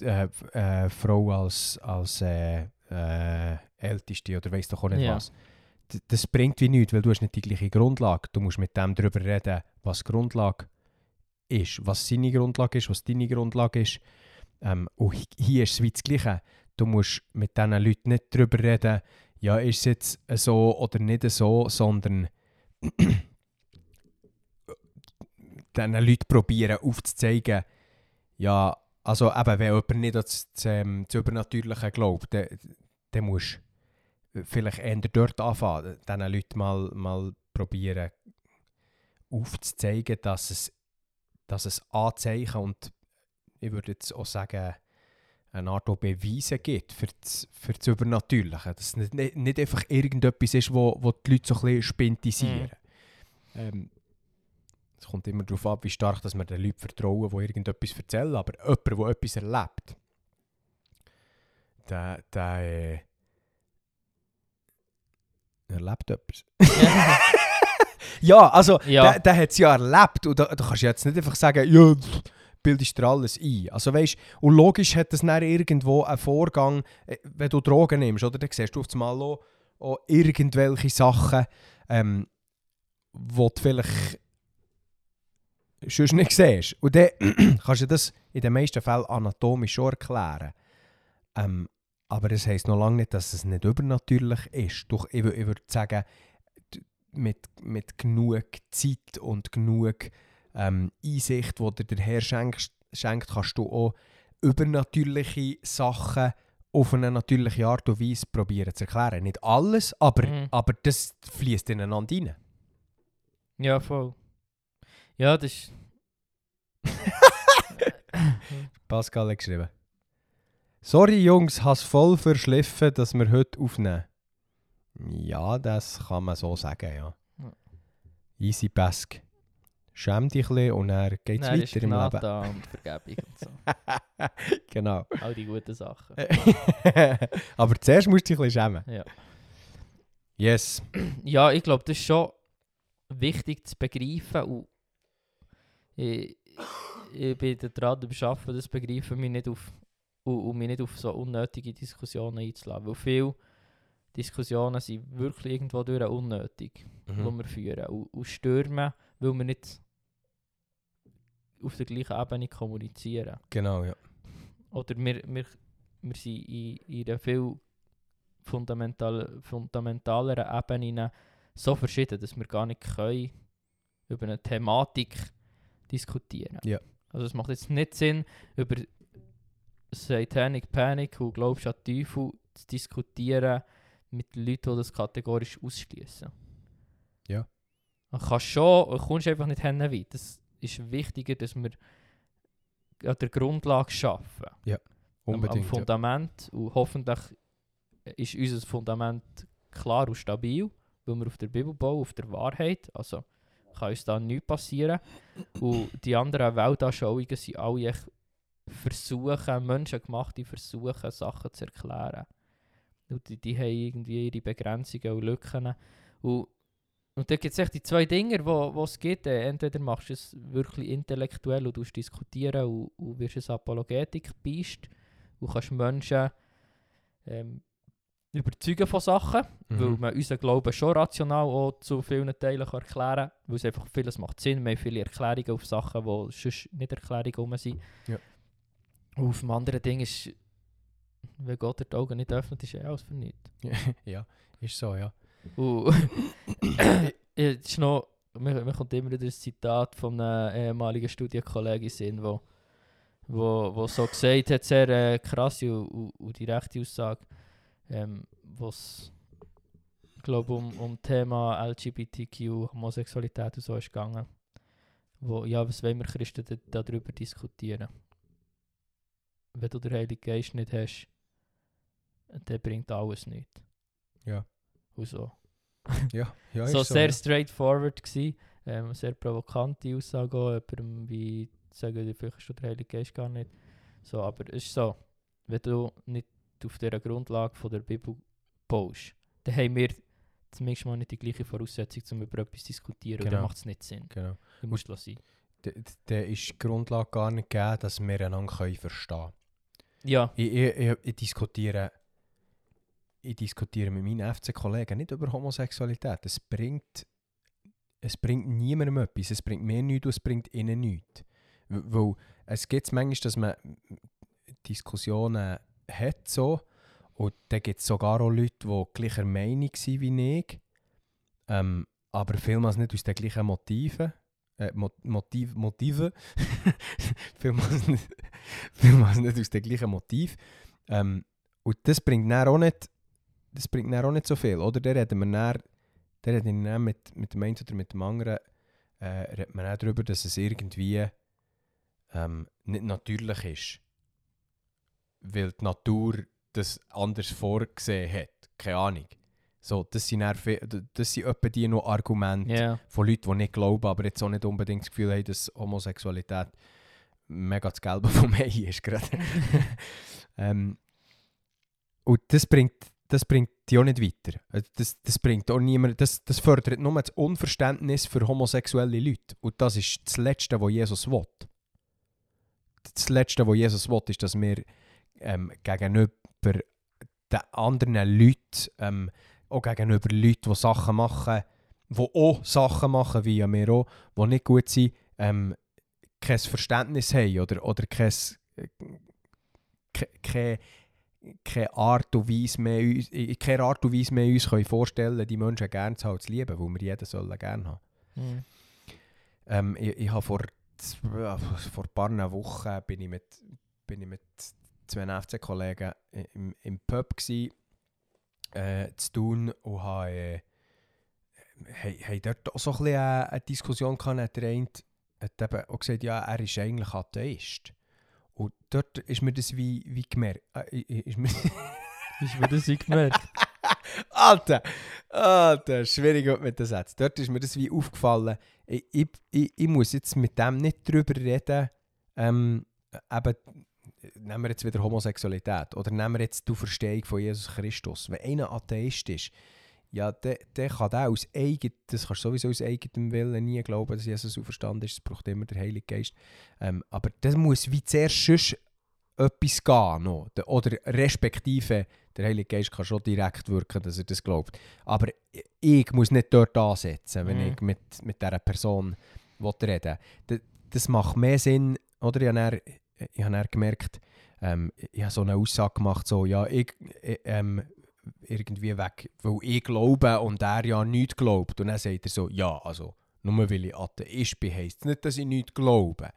äh, äh, Frau als, als äh, äh, Älteste oder weiss doch auch nicht Ja. was. D das bringt wie nichts, weil du hast nicht die gleiche Grundlage. Du musst mit dem darüber reden, was Grundlage ist, was seine Grundlage ist, was deine Grundlage ist. Ähm, und hi- hier ist es das Gleiche. Du musst mit diesen Leuten nicht darüber reden, ja, ist es jetzt so oder nicht so, sondern <clears throat> diesen Leuten probieren aufzuzeigen, ja, also eben, wenn jemand nicht an das, ähm, das Übernatürliche glaubt, dann, dann musst du vielleicht eher dort anfangen, diesen Leuten mal, mal probieren aufzuzeigen, dass es, dass es Anzeichen und ich würde jetzt auch sagen, eine Art auch Beweise gibt für das, für das Übernatürliche. Dass es nicht, nicht, nicht einfach irgendetwas ist, wo, wo die Leute so ein bisschen spintisieren. Ähm, es kommt immer darauf ab, wie stark dass wir den Leuten vertrauen, die irgendetwas erzählen. Aber jemand, der etwas erlebt, der, der äh, erlebt etwas. <laughs> <laughs> ja, also, Ja. der, der hat es ja erlebt. Und da, da kannst du jetzt nicht einfach sagen, ja, bildest dir alles ein. Also weißt, und logisch hat das dann irgendwo einen Vorgang, äh, wenn du Drogen nimmst, oder? Dann siehst du auf einmal auch, auch irgendwelche Sachen, ähm, wo du vielleicht sonst nicht siehst. Und dann <clears throat> kannst du das in den meisten Fällen anatomisch schon erklären. Ähm, aber das heisst noch lange nicht, dass es nicht übernatürlich ist. Doch ich, ich würde sagen, mit, mit genug Zeit und genug ähm, Einsicht, die dir der Herr schenkt, schenkt, kannst du auch übernatürliche Sachen auf eine natürliche Art und Weise probieren zu erklären. Nicht alles, aber, Mhm. aber das fließt ineinander rein. Ja, voll. Ja, das ist... <laughs> Pascal hat geschrieben. Sorry Jungs, has voll verschliffen, dass wir heute aufnehmen. Ja, das kann man so sagen, ja. Easy Pesk. Schäm dich ein bisschen und dann geht es weiter im Gnade Leben. und Vergebung und so. <laughs> genau. All die guten Sachen. <laughs> Aber zuerst musst du dich ein bisschen schämen. Ja. Yes. <clears throat> Ja, ich glaube, das ist schon wichtig zu begreifen. Und ich, ich bin daran Arbeiten, das begreifen, mich nicht auf, und, und mich nicht auf so unnötige Diskussionen einzulassen. Weil viele Diskussionen sind wirklich irgendwo durch unnötig, die Mhm. wir führen. Und, und stürmen, weil wir nicht auf der gleichen Ebene kommunizieren. Genau, ja. Oder wir, wir, wir sind in, in einer viel fundamental, fundamentaleren Ebene so verschieden, dass wir gar nicht können über eine Thematik diskutieren. Ja. Also es macht jetzt nicht Sinn, über Satanic Panic und glaubst an Teufel zu diskutieren mit Leuten, die das kategorisch ausschließen. Ja. Man kann schon, du kommst einfach nicht hin weit. Das ist wichtiger, dass wir an der Grundlage schaffen. Am, am Unbedingt. ja. Fundament. Und hoffentlich ist unser Fundament klar und stabil, weil wir auf der Bibel bauen, auf der Wahrheit. Also kann uns da nichts passieren. Und die anderen Weltanschauungen sind alle echt versuchen, menschengemachte Versuche, Sachen zu erklären. Und die, die haben irgendwie ihre Begrenzungen und Lücken. Und, und da gibt es echt die zwei Dinge, wo, wo es geht. Äh, Entweder machst du es wirklich intellektuell und tust diskutieren und, und wirst ein Apologetik-Beist und kannst Menschen ähm, überzeugen von Sachen, weil Mhm. man unseren Glauben schon rational auch zu vielen Teilen kann erklären kann, weil es einfach vieles macht Sinn, wir haben viele Erklärungen auf Sachen, die sonst nicht Erklärungen rum sind. Ja. Und auf dem anderen Ding ist, wenn Gott die Augen nicht öffnet, ist er alles für nichts. <laughs> ja, ist so, ja. Und <coughs> es ist noch, mir, mir kommt immer wieder ein Zitat von einem ehemaligen Studienkollegen in wo, wo, wo so gesagt hat, sehr äh, krasse und, und, direkte Aussage, ähm, was glaube um, um Thema LGBTQ, Homosexualität und so ist gegangen. Wo, ja, was wollen wir Christen da, darüber diskutieren? Wenn du den Heiligen Geist nicht hast, dann bringt alles nichts. Ja. Und so. <laughs> Ja, ja so so. sehr ja. straightforward gsi, ähm, sehr provokante Aussage auch, jemandem wie sagen, vielleicht hast du den Heiligen Geist gar nicht. So, aber es ist so, wenn du nicht auf dieser Grundlage von der Bibel baust, dann haben wir zumindest mal nicht die gleiche Voraussetzung, um über etwas zu diskutieren. Und dann Genau. macht es nicht Sinn. Genau. Du musst es sein. Da- da- Da ist die Grundlage gar nicht gegeben, dass wir einander können verstehen können. Ja, Ich, ich, ich, ich, diskutiere, ich diskutiere mit meinen FC-Kollegen nicht über Homosexualität. Es bringt, es bringt niemandem etwas. Es bringt mir nichts und es bringt ihnen nichts. Weil es gibt manchmal, dass man Diskussionen hat so, und dann gibt es sogar auch Leute, die gleicher Meinung sind wie ich, ähm, aber vielmals nicht aus den gleichen Motiven. Äh, Mo Motiv Motiven. <laughs> vielmals, nicht, <laughs> vielmals nicht aus den gleichen Motiven. Ähm, und das bringt dann auch nicht, das bringt dann auch nicht so viel. Oder dann reden wir dann, dann reden wir mit, mit dem einen oder mit dem anderen äh, man dann darüber, dass es irgendwie ähm, nicht natürlich ist. Weil die Natur das anders vorgesehen hat. Keine Ahnung. So, das sind, dann, das sind etwa die noch Argumente ja. von Leuten, die nicht glauben, aber jetzt auch nicht unbedingt das Gefühl haben, dass Homosexualität mega das Gelbe <laughs> vom Ei ist. Gerade. <laughs> ähm, und das bringt, das bringt die auch nicht weiter. Also Das, das bringt auch niemand, das, das fördert nur das Unverständnis für homosexuelle Leute. Und das ist das Letzte, was Jesus will. Das Letzte, was Jesus will, ist, dass wir ähm, gegenüber den anderen Leuten, ähm, auch gegenüber Leuten, die Sachen machen, die auch Sachen machen, wie wir auch, die nicht gut sind, ähm, kein Verständnis haben oder, oder kein, äh, ke- keine, Art und Weise mehr, uns- in keine Art und Weise mehr uns können vorstellen die Menschen gerne zu, haben, zu lieben, weil wir jeden sollen gerne haben. Mhm. Ähm, ich, ich habe vor, vor ein paar Wochen bin ich mit, bin ich mit zwei FC-Kollegen im, im Pub gsi, äh, zu tun und habe äh, hei- hei dort auch so ein bisschen eine, eine Diskussion gehabt. Der eine hat eben auch gesagt, ja, er ist eigentlich Atheist. Und dort ist mir das wie, wie gemerkt. Äh, ist mir <laughs> Ist mir das gemerkt? <laughs> Alter, Alter, schwierig mit den Sätzen. Dort ist mir das wie aufgefallen. Ich, ich, ich, ich muss jetzt mit dem nicht drüber reden, ähm, eben, nehmen wir jetzt wieder Homosexualität oder nehmen wir jetzt die Verstehung von Jesus Christus. Wenn einer Atheist ist, ja, der, der kann der aus eigen, das kannst du sowieso aus eigenem Willen nie glauben, dass Jesus auferstanden ist. Es braucht immer der Heilige Geist. Ähm, aber das muss wie zuerst sonst etwas gehen. Noch. Der- Oder respektive der Heilige Geist kann schon direkt wirken, dass er das glaubt. Aber ich muss nicht dort ansetzen, wenn Mhm. ich mit, mit dieser Person reden will. Das macht mehr Sinn, oder? Ich habe dann, ich habe dann gemerkt, ähm, ich habe so eine Aussage gemacht, so, ja, ich, ich, ähm, irgendwie weg, weil ich glaube und er ja nichts glaubt. Und dann sagt er so, ja, also, Nur weil ich Atheist bin, heisst es nicht, dass ich nicht glaube.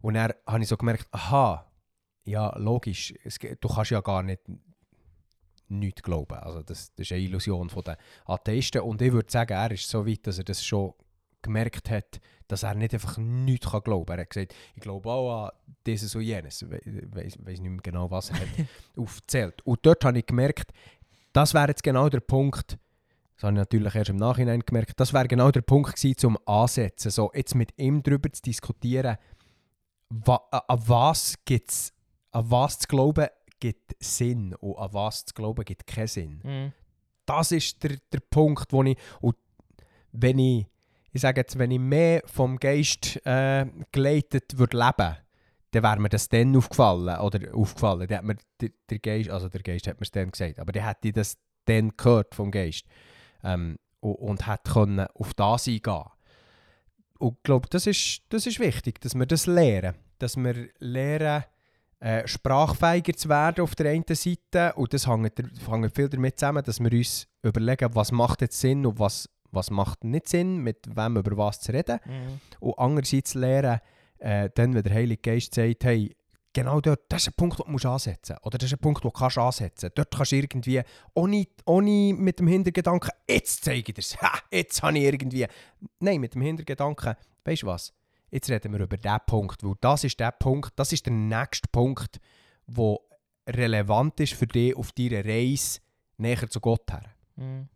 Und dann habe ich so gemerkt, aha, ja, logisch, es, du kannst ja gar nicht nichts glauben. Also das, das ist eine Illusion von den Atheisten. Und ich würde sagen, er ist so weit, dass er das schon gemerkt hat, dass er nicht einfach nichts kann glauben kann. Er hat gesagt, ich glaube auch an dieses und jenes. Ich weiß nicht mehr genau, was er hat <laughs> aufgezählt. Und dort habe ich gemerkt, das wäre jetzt genau der Punkt, das habe ich natürlich erst im Nachhinein gemerkt, das wäre genau der Punkt gewesen, zum Ansetzen. So, jetzt mit ihm darüber zu diskutieren, wa, an was gibt's, an was zu glauben gibt Sinn und an was zu glauben gibt keinen Sinn. Mhm. Das ist der, der Punkt, wo ich, und wenn ich, ich sage jetzt, wenn ich mehr vom Geist äh, geleitet würde leben, dann wäre mir das dann aufgefallen, oder aufgefallen, dann hat mir der, der Geist, also der Geist hat mir es dann gesagt, aber dann hätte das dann gehört vom Geist ähm, und, und hätte können auf das eingehen. Und ich glaube, das ist, das ist wichtig, dass wir das lernen, dass wir lernen, äh, sprachfähiger zu werden auf der einen Seite und das hängt, hängt viel damit zusammen, dass wir uns überlegen, was macht jetzt Sinn und was, was macht nicht Sinn, mit wem über was zu reden. Mhm. und andererseits lernen, äh, dann, wenn der Heilige Geist sagt, hey, genau dort, das ist ein Punkt, den du musst ansetzen musst. Oder das ist ein Punkt, den du kannst ansetzen Dort kannst du irgendwie, ohne, ohne mit dem Hintergedanken, jetzt zeige ich dir es, jetzt habe ich irgendwie... Nein, mit dem Hintergedanken, weißt du was, jetzt reden wir über diesen Punkt, weil das ist der Punkt, das ist der nächste Punkt, der relevant ist für dich auf deiner Reise näher zu Gott her. Mhm.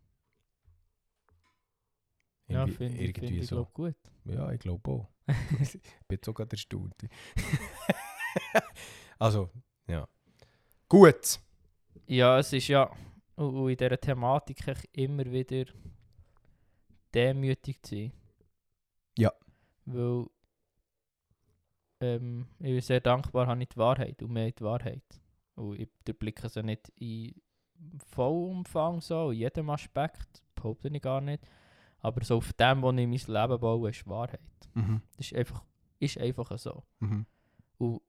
Ja, finde ich, find ich so. glaub, gut. Ja, ich glaube auch. Ich <laughs> bin sogar erstaunt. <laughs> also, ja. Gut. Ja, es ist ja und, in dieser Thematik immer wieder demütig zu sein. Ja. Weil ähm, ich bin sehr dankbar, habe ich die Wahrheit und mehr die Wahrheit. Und ich durchblicke sie nicht in Vollumfang, so, in jedem Aspekt, behaupte ich gar nicht. Aber so auf dem, was ich mein Leben baue, ist Wahrheit. Mhm. Das ist einfach, ist einfach so. Mhm. Und,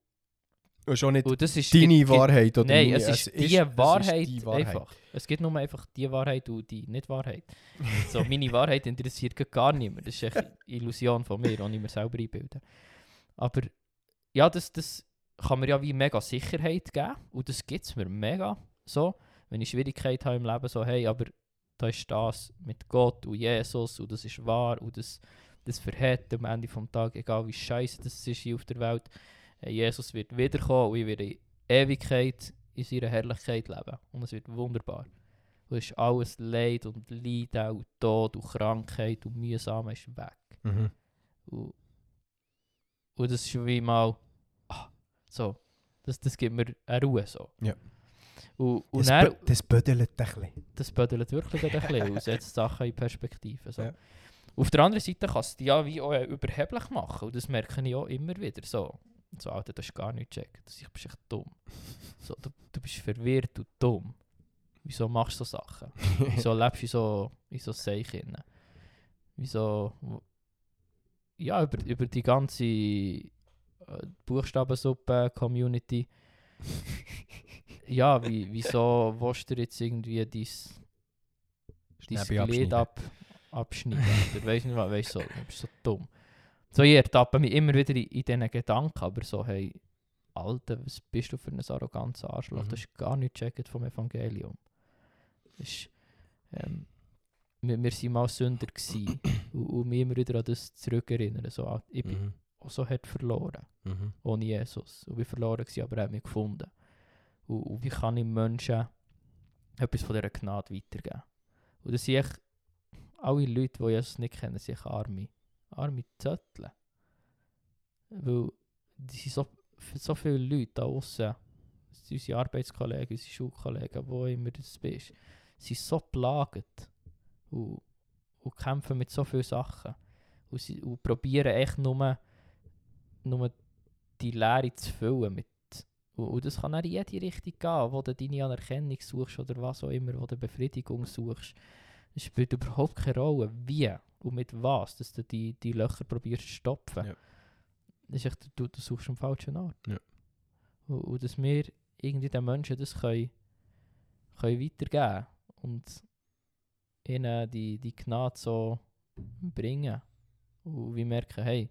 Und schon nicht und das ist deine gibt- Wahrheit oder Nein, es ist die es ist Wahrheit, die Wahrheit. einfach. Es gibt nur einfach die Wahrheit und die Nicht-Wahrheit. so, meine Wahrheit interessiert gar niemand. Das ist echt eine Illusion von mir, die ich mir selber einbilde. Aber ja, das, das kann mir ja wie mega Sicherheit geben und das gibt es mir mega. So, wenn ich Schwierigkeiten habe im Leben, so hey, aber da ist das mit Gott und Jesus und das ist wahr und das, das verhält am Ende vom Tag, egal wie scheiße das ist hier auf der Welt. Äh, Jesus wird wiederkommen und ich werde in Ewigkeit in seiner Herrlichkeit leben. Und es wird wunderbar. Und ist alles Leid und Leiden und Tod und Krankheit und Mühsam ist weg. Mhm. Und, und das ist wie mal ah, so. Das, das gibt mir eine Ruhe so. Ja. Und, und Das, dann, das bödelt ein bisschen. das bödelt wirklich ein bisschen und setzt Sachen in Perspektive. So. Ja. Auf der anderen Seite kann es dich ja wie auch äh, überheblich machen und das merke ich auch immer wieder so. So, Alter, das ist gar nicht checken. Das ich bist echt dumm. So, du, du bist verwirrt und dumm. Wieso machst du so Sachen? Wieso <laughs> lebst du so, in so Seichen? Wieso... Ja, über, über die ganze äh, Buchstabensuppe-Community. <laughs> ja, wie, wieso willst du jetzt irgendwie dein, Glied ab, abschneiden? Oder weiss nicht was, weißt du, so, du bist so dumm. So, ich ertappe mich immer wieder in, in diesen Gedanken, aber so, hey, Alter, was bist du für ein arrogantes Arschloch? Mhm. Das ist gar nicht gecheckt vom Evangelium. Das ist, ähm, wir, wir waren mal Sünder gewesen, <clears throat> und, und mich immer wieder an das zurückerinnern. So, ah, ich bin Mhm. auch so hart verloren Mhm. ohne Jesus. Und wir verloren gewesen, aber er hat mich gefunden. Und, wie kann ich Menschen etwas von dieser Gnade weitergeben? Und das sind echt alle Leute, die Jesus nicht kennen, sind arme, arme Zöttel. Weil die sind so, so viele Leute da außen, unsere Arbeitskollegen, unsere Schulkollegen, wo immer das bist, sind so plagt und, und kämpfen mit so vielen Sachen. Und, sie, und probieren echt nur, nur die Leere zu füllen mit und, das kann auch in jede Richtung gehen, wo du deine Anerkennung suchst oder was auch immer, wo du Befriedigung suchst. Es spielt überhaupt keine Rolle, wie und mit was, dass du die, die Löcher probierst zu stopfen. Ja. Das ist echt, du, du suchst am falschen Ort. Ja. Und, und dass wir irgendwie den Menschen das können, können weitergeben und ihnen die, die Gnade so bringen. Und wir merken, hey,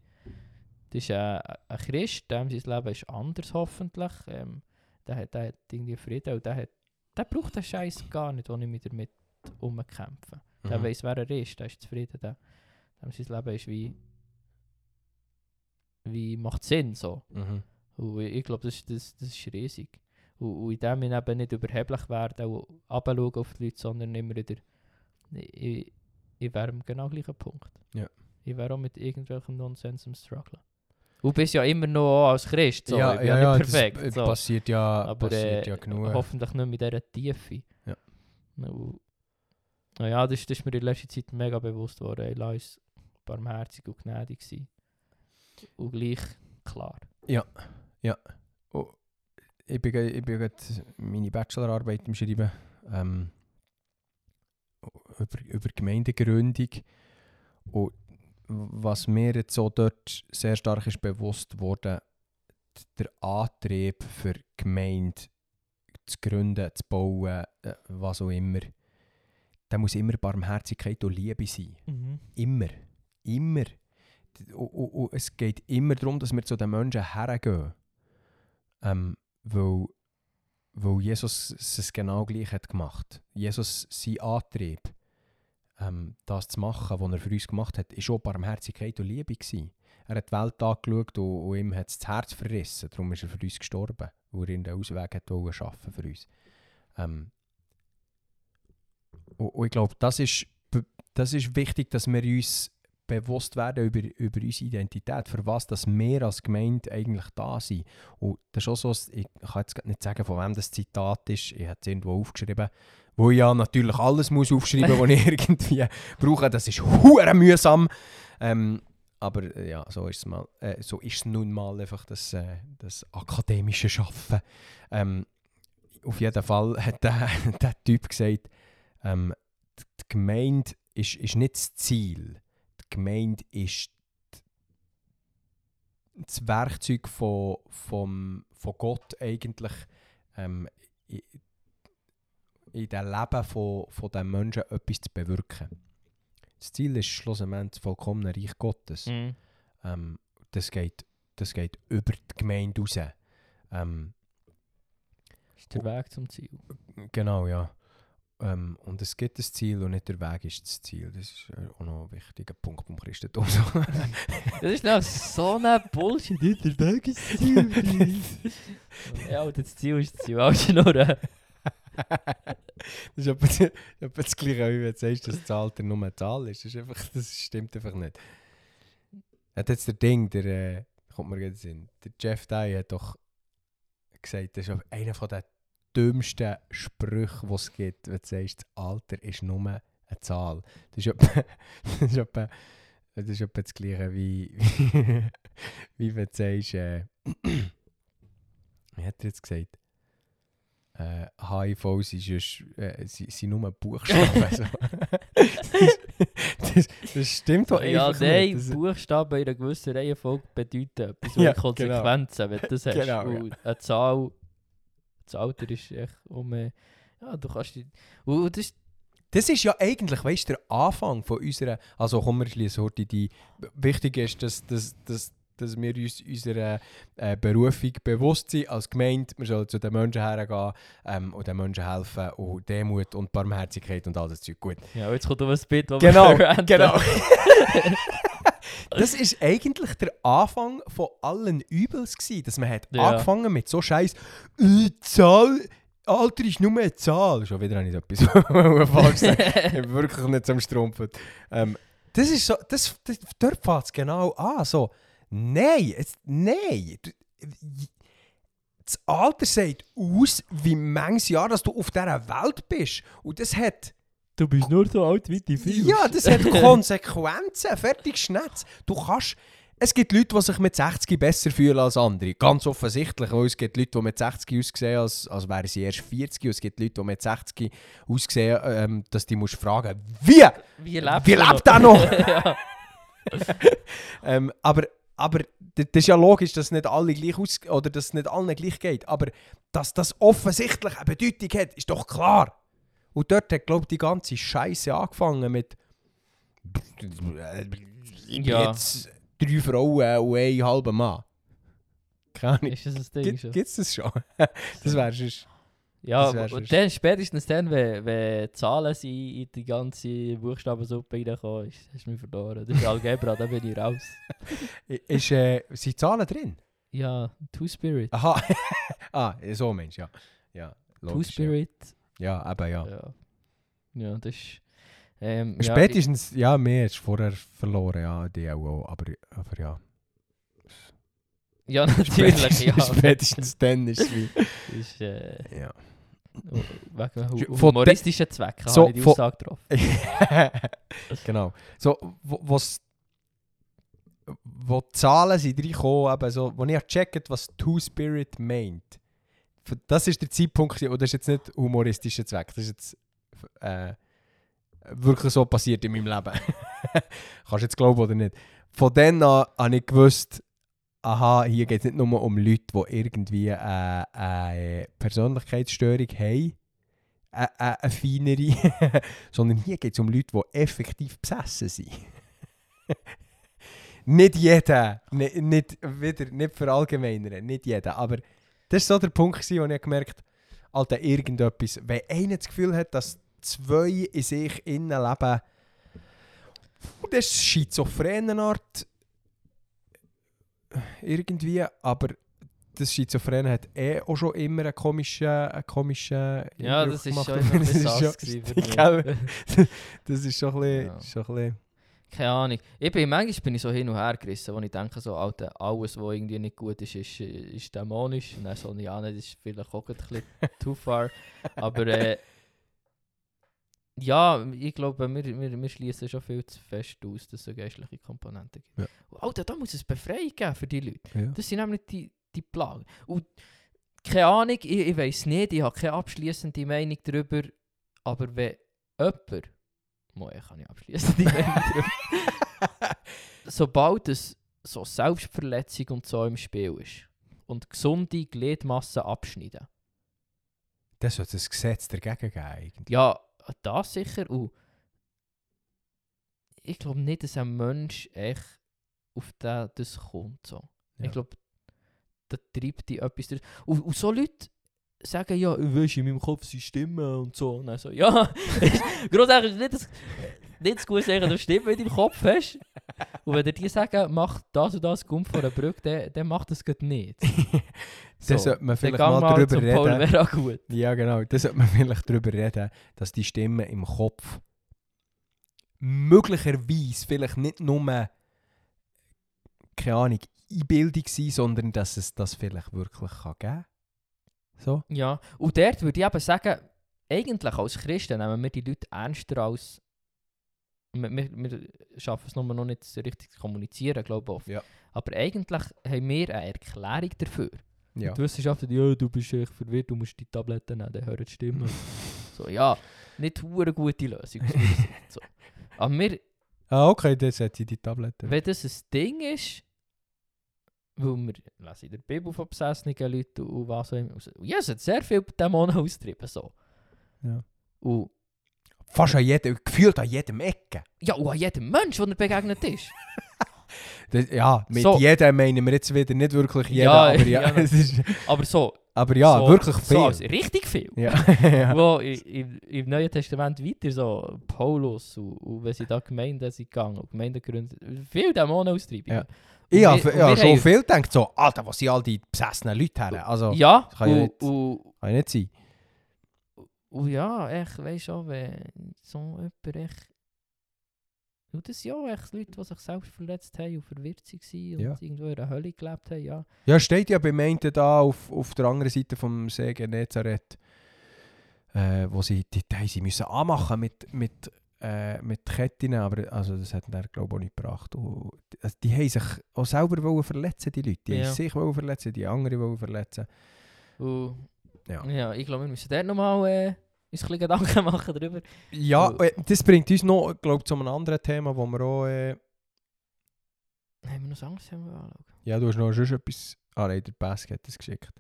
das ist ein, ein Christ, dem sein Leben ist anders hoffentlich. Ähm, der, hat, der hat irgendwie Frieden und der, hat, der braucht den Scheiß gar nicht, ohne mich damit umkämpfen. Der Mhm. weiß, wer er ist, der ist zufrieden. Der, dem sein Leben ist wie, wie macht Sinn so. Mhm. Und ich glaube, das, das, das ist riesig. Und, und in dem ich eben nicht überheblich werden und runterschauen auf die Leute, sondern immer wieder, ich, ich wäre am genau gleichen Punkt. Ja. Ich wäre auch mit irgendwelchem Nonsens am strugglen. Du bist ja immer noch als Christ, so. ja, ich bin ja, ja, ja, nicht perfekt. das so. passiert ja, Aber passiert äh, ja genug. hoffentlich nicht mit dieser Tiefe. Ja. Und, na ja, das, das ist mir in letzter Zeit mega bewusst worden. Lass uns barmherzig und gnädig sein. Und gleich klar. Oh, ich bin, ich bin meine Bachelorarbeit im Schreiben ähm, über, über Gemeindegründung. Und was mir jetzt so dort sehr stark ist bewusst wurde, der Antrieb für Gemeinde zu gründen, zu bauen, äh, was auch immer, da muss immer Barmherzigkeit und Liebe sein. Immer. Immer. D- Und, und, und es geht immer darum, dass wir zu den Menschen hergehen. Ähm, weil, weil Jesus es genau gleich hat gemacht. Jesus, sein Antrieb, ähm, das zu machen, was er für uns gemacht hat, war auch Barmherzigkeit und Liebe. Gewesen. Er hat die Welt angeschaut und, und ihm hat das Herz verrissen. Darum ist er für uns gestorben, weil er in den Ausweg hat wollen schaffen für uns. Ähm, und, und ich glaube, das ist, das ist wichtig, dass wir uns bewusst werden über, über unsere Identität, für was dass wir als Gemeinde eigentlich da sind. Und das ist auch so, ich kann jetzt nicht sagen, von wem das Zitat ist, ich habe es irgendwo aufgeschrieben, wo ich ja natürlich alles muss aufschreiben muss, was ich <laughs> irgendwie brauche. Das ist hure mühsam. Ähm, aber äh, ja, so ist es mal. Äh, so ist nun mal einfach das, äh, das akademische Schaffen. Ähm, auf jeden Fall hat der, <laughs> der Typ gesagt, ähm, die die Gemeinde ist, ist nicht das Ziel. Gemeinde ist das Werkzeug von, vom, von Gott eigentlich ähm, in, in dem Leben von, von den Menschen etwas zu bewirken. Das Ziel ist schlussendlich das vollkommene Reich Gottes. Mhm. Ähm, das, geht, das geht über die Gemeinde raus. Ähm, Das ist der Weg zum Ziel. genau, ja. Ähm, und es gibt das Ziel und nicht der Weg ist das Ziel. Das ist äh, auch noch ein wichtiger Punkt beim Christentum. <laughs> Das ist noch so ein Bullshit. Nicht der Weg ist das Ziel. ja, und das Ziel ist das Ziel. Also nur. äh, das ist etwa, etwa das Gleiche, wie wenn du sagst, dass das Alter nur eine Zahl ist. Das, ist einfach, das stimmt einfach nicht. Hat jetzt der Ding, der, äh, kommt mir gerade in den Sinn, der Jeff Dye hat doch gesagt, das ist einer von den dümmsten Sprüche, die es gibt, wenn du sagst, das Alter ist nur eine Zahl. Das ist etwa, <laughs> das ist etwa, das, ist etwa das Gleiche wie, wie, <laughs> wie wenn du sagst, äh, <clears throat> wie hat er jetzt gesagt? Äh, HIV sind, just, äh, sind, sind nur Buchstaben. <laughs> also. das, das stimmt doch ja, einfach nein, nicht. Das, Buchstaben in einer gewissen Reihenfolge bedeuten etwas. Ja, Konsequenzen, wenn du das hast. Genau, ja. Eine Zahl, das Alter ist echt um. äh, Ja, du kannst. die- Und das ist das ist ja eigentlich, weißt du, der Anfang von unserer. Also, kommen wir schließen heute die. Wichtig ist, dass, dass, dass, dass wir uns unserer äh, Berufung bewusst sind als Gemeinde. Wir sollen zu den Menschen hergehen ähm, und den Menschen helfen und Demut und Barmherzigkeit und all das Zeug. Gut. Ja, jetzt kommt um ein Bild, das Genau, wir verwenden. genau. <laughs> <laughs> das ist eigentlich der Anfang von allen Übels gewesen, dass man hat Ja. angefangen mit so Scheiß äh, Zahl, Alter ist nur eine Zahl. Schon wieder habe ich etwas <laughs> falsch gesagt. ich bin wirklich nicht zum Strumpfen. Ähm, das ist so, das, das, dort fängt es genau an. So, nein, es, nein. Das Alter sagt aus, wie manches Jahr dass du auf dieser Welt bist. Und das hat Du bist nur so alt wie die ja, das hat Konsequenzen. Fertig Schnetz. Du kannst. Es gibt Leute, die sich mit 60 besser fühlen als andere. Ganz offensichtlich. Weil es gibt Leute, die mit 60 aussehen, als, als wären sie erst 40. Und es gibt Leute, die mit 60 aussehen, ähm, dass du musst fragen wie? Wie lebt Wie er lebt er noch? <laughs> <laughs> ähm, aber, aber das ist ja logisch, dass nicht alle gleich aus oder dass es nicht allen gleich geht. Aber dass das offensichtlich eine Bedeutung hat, ist doch klar. Und dort hat, glaube ich, die ganze Scheiße angefangen mit ich Ja. jetzt drei Frauen und ein halber Mann. Keine Ahnung. Ist das ein Ding Gibt schon? es das schon? <laughs> das wäre sonst... Ja, Das und dann, spätestens dann, wenn, wenn Zahlen sind in die ganze Buchstabensuppe reinkommen, ist, hast du mich verloren. Das ist Algebra, da bin ich raus. <laughs> Ist, äh, sind Zahlen drin? Ja, Two-Spirit. Aha. <laughs> ah, so Mensch, ja. Ja, logisch, Two-Spirit. Ja, ja eben ja. Ja. ja, das ist... Ähm, ja, Spätestens, ja, mehr du vorher verloren, ja, die auch, aber, aber ja. ich- Ja, <laughs> natürlich, ja. Spätestens dann ist es wie... <laughs> Ist, äh, Ja. wegen Von humoristischen Zwecken so habe ich die Aussage getroffen. <laughs> genau. So, wo, wo die Zahlen sind reingekommen, eben so, wo ich gecheckt, was Two-Spirit meint. Das ist der Zeitpunkt, das ist jetzt nicht humoristischer Zweck, das ist jetzt äh, wirklich so passiert in meinem Leben. <laughs> Kannst du jetzt glauben oder nicht. Von dann an habe ich gewusst, aha, hier geht es nicht nur um Leute, die irgendwie äh, eine Persönlichkeitsstörung haben, äh, äh, eine feinere, <laughs> sondern hier geht es um Leute, die effektiv besessen sind. <laughs> nicht jeder, nicht, nicht, wieder, nicht verallgemeinern, nicht jeder, aber das war so der Punkt, gewesen, wo ich gemerkt habe, Alter, irgendetwas, wenn einer das Gefühl hat, dass zwei in sich innen leben, das ist schizophrene Art irgendwie, aber das Schizophren hat eh auch schon immer einen komischen, einen komischen Ja, Eindruck das ist gemacht schon immer ein mich. bisschen Das ist schon-? Das ist schon ein bisschen... Ja. Schon ein bisschen Keine Ahnung. Ich bin, manchmal bin ich so hin und her gerissen, wo ich denke, so, Alter, alles, was irgendwie nicht gut ist, ist, ist dämonisch. Und dann so, ja, nicht, das ist vielleicht auch ein bisschen <laughs> too far. Aber äh, ja, ich glaube, wir, wir, wir schließen schon viel zu fest aus, dass es eine geistliche Komponente gibt. Ja. Und Alter, da muss es Befreiung geben für die Leute. Ja. Das sind nämlich die, die Plagen. Und keine Ahnung, ich, ich weiß nicht, ich habe keine abschließende Meinung darüber, aber wenn jemand, Ich kann <laughs> Meinung darüber, sobald es so Selbstverletzung und so im Spiel ist und gesunde Gliedmassen abschneiden, Das sollte ein Gesetz dagegen geben eigentlich. ja, das sicher. Und ich glaube nicht, dass ein Mensch echt auf den, das kommt. So. Ja. Ich glaube, da treibt die etwas durch. Und, und so Leute sagen ja, weißt in meinem Kopf sind Stimmen und so. Und dann so, ja, <laughs> grundsätzlich ist nicht das, nicht das Gute sagen, dass du Stimmen in deinem Kopf hast. Und wenn dir die sagen, mach das und das, komm vor der Brücke, dann, dann macht das gerade nicht. <laughs> Da sollte man vielleicht mal mal Paul reden. Vera gut. Ja, genau. Da sollte man vielleicht darüber reden, dass die Stimmen im Kopf möglicherweise vielleicht nicht nur, keine Ahnung, Einbildung sind, sondern dass es das vielleicht wirklich kann geben So? Ja, und dort würde ich eben sagen, eigentlich als Christen nehmen wir die Leute ernster als. Wir, wir, wir schaffen es nur noch nicht so richtig zu kommunizieren, glaube ich. Ja. Aber eigentlich haben wir eine Erklärung dafür. Ja. Die Wissenschaft sagt, ja, du bist echt verwirrt, du musst die Tabletten nehmen, dann hören die Stimmen. <laughs> so, ja, nicht eine gute Lösung. so. <laughs> Aber wir, Ah, okay, dann setze ich die Tablette. wenn das ein Ding ist, weil wir lesen in der Bibel von besessenen Leuten und was auch immer. Jesus hat sehr viel Dämonen austrieben. So. Ja. Und Fast an jedem, gefühlt an jedem Ecke. Ja, und an jedem Mensch, der begegnet ist. Das, ja, mit So. jedem meinen wir jetzt wieder nicht wirklich jeden, Ja, aber ja, <laughs> ja. ist, Aber so, aber ja so, wirklich viel. so richtig viel. ja. <laughs> ja. Wo i- i- im Neuen Testament weiter so Paulus und, und wenn sie da Gemeinden sind gegangen und Gemeinden gegründet, viel Dämonen austreiben. Ja. Ich habe ja, schon haben- viel gedacht, so, Alter, was sind all die besessenen Leute her? Also, Ja, kann ja nicht- kann ja nicht sein. und ja, echt, weißt du, wenn so jemand echt. Und das ja echt Leute, die sich selbst verletzt haben und verwirrt waren und Ja. irgendwo in der Hölle gelebt haben, ja. Ja, steht ja beim einen da auf, auf der anderen Seite vom See Genezareth, äh, wo sie, die, sie müssen anmachen mit, mit, äh, mit Ketten, aber also das hat er glaube ich auch nicht gebracht. Und, also, die haben sich auch selber wollen verletzen, die Leute. Die Ja. sich wollen verletzen, die anderen wollen verletzen. Ja. ja, ich glaube, wir müssen dort nochmal äh, uns ein bisschen Gedanken machen darüber. Ja, äh, das bringt uns noch, glaube zu einem anderen Thema, wo wir auch, äh, Haben wir noch Angst haben wir anschauen? ja, du hast noch sonst etwas, ah nein, der Bask hat das geschickt.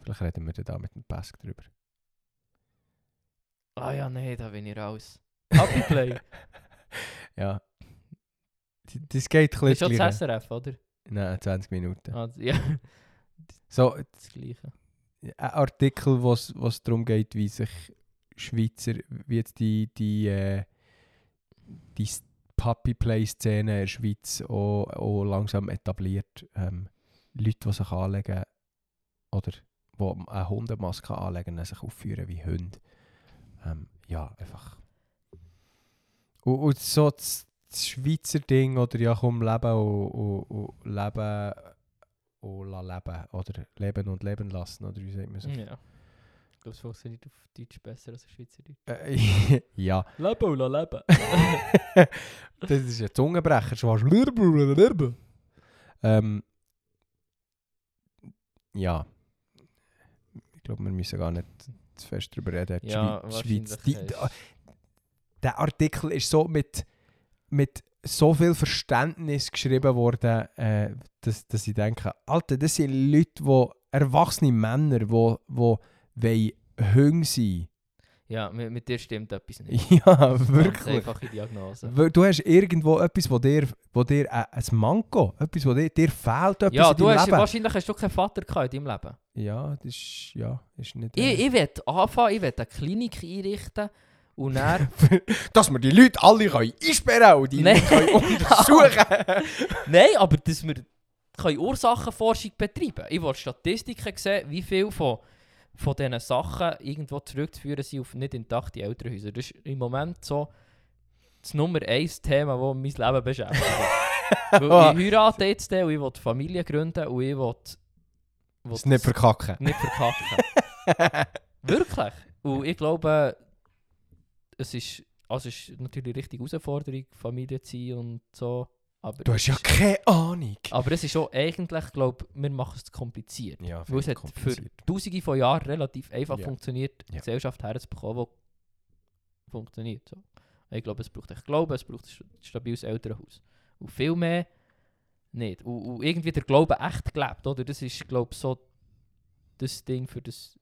Vielleicht reden wir dann da mit dem Bask drüber. Ah ja, nee, da bin ich raus. <laughs> Happy Play. ja. Das geht ein Das ist schon bisschen. das. SRF, oder? Nein, 20 Minuten. Ah, ja, So, das Gleiche. ein Artikel, wo es darum geht, wie sich Schweizer, wie jetzt die, die, äh, die Puppy-Play-Szene in der Schweiz auch, auch langsam etabliert. Ähm, Leute, die sich anlegen oder die eine Hundemaske anlegen und sich aufführen wie Hunde. Ähm, ja, einfach. Und, und so das, Schweizer Ding, oder ja, komm, leben und, und, und leben und la leben. Oder leben und leben lassen, oder wie sagt man so? Ja. Ich glaube, es funktioniert auf Deutsch besser als auf Schweizerdeutsch. Äh, <laughs> ja. Leben und leben. <laughs> das ist ein Zungenbrecher. Schwarz. Ähm, ja. Ich glaube, wir müssen gar nicht zu fest darüber reden. Die Ja, Schweiz, die, ist- der Artikel ist so mit, mit so viel Verständnis geschrieben worden, äh, dass, dass ich denke, Alter, das sind Leute, die erwachsene Männer, die, die wollen Hunde sein Ja, mit, mit dir stimmt etwas nicht. Ja, wirklich. Einfache Diagnose. Du hast irgendwo etwas, wo dir, wo dir äh, ein Manko, etwas, wo dir, dir fehlt, etwas Ja, du hast, Leben. wahrscheinlich hast du keinen Vater gehabt in deinem Leben. Ja, das ist, ja, ist nicht... Ich, ich will anfangen, ich will eine Klinik einrichten und dann... <laughs> dass wir die Leute alle können einsperren und die Nein. Leute untersuchen <laughs> Nein, aber dass wir können Ursachenforschung betreiben Ich will Statistiken sehen, wie viel von, von diesen Sachen irgendwo zurückzuführen sind auf nicht intakte Elternhäuser. Das ist im Moment so das Nummer eins Thema, das mein Leben beschäftigt. <laughs> Weil ich heirate jetzt und ich will Familie gründen und ich will, will Das nicht verkacken. nicht verkacken. <laughs> Wirklich. Und ich glaube, es ist, also es ist natürlich eine richtige Herausforderung, Familie zu sein und so. Aber Du hast ja keine Ahnung. aber es ist auch eigentlich, glaube wir machen es zu kompliziert. Ja, Weil es hat für tausende von Jahren relativ einfach Ja. funktioniert, Ja. Gesellschaft herzubekommen, die funktioniert. So. Ich glaube, es braucht echt Glauben, es braucht ein stabiles Elternhaus. Und viel mehr nicht. Und, und irgendwie der Glaube echt gelebt, oder? Das ist, glaube ich, so das Ding für das...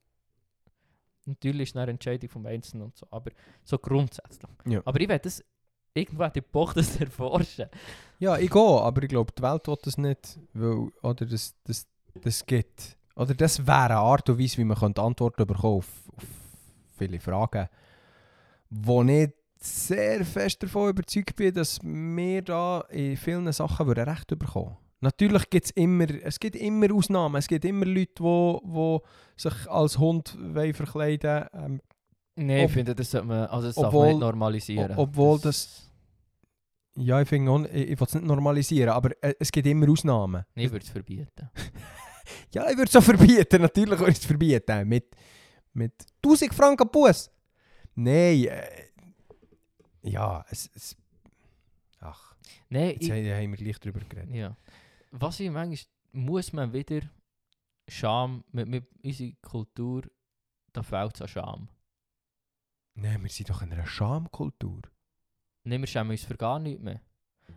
Natürlich ist es eine Entscheidung vom Einzelnen und so, aber so grundsätzlich. Ja. Aber ich werde das ich Bock, das erforschen. Ja, ich gehe, aber ich glaube, die Welt will das nicht. Weil, oder das, das, das geht. Oder das wäre eine Art und Weise, wie man Antworten bekommen auf, auf viele Fragen, wo ich sehr fest davon überzeugt bin, dass wir da in vielen Sachen Recht bekommen Natürlich gibt es immer, es gibt immer Ausnahmen. Es gibt immer Leute, die wo, wo sich als Hund wollen verkleiden ähm, Nein, ich finde, das sollte man, also das darf man obwohl- nicht normalisieren. obwohl das- Ja, ich finde, ich, ich will es nicht normalisieren, aber äh, es gibt immer Ausnahmen. Ich würde es verbieten. <laughs> Ja, ich würde es auch verbieten. Natürlich würde ich es verbieten. Mit, mit 1000 Franken Bus. Nein, äh, ja, es, es... Ach, Nein, jetzt ich, haben haben wir gleich drüber geredet. ja. Was ich manchmal, muss man wieder Scham, mit, mit unserer Kultur, da fehlt es an Scham. Nein, wir sind doch in einer Schamkultur. Nehmen wir schämen uns für gar nichts mehr.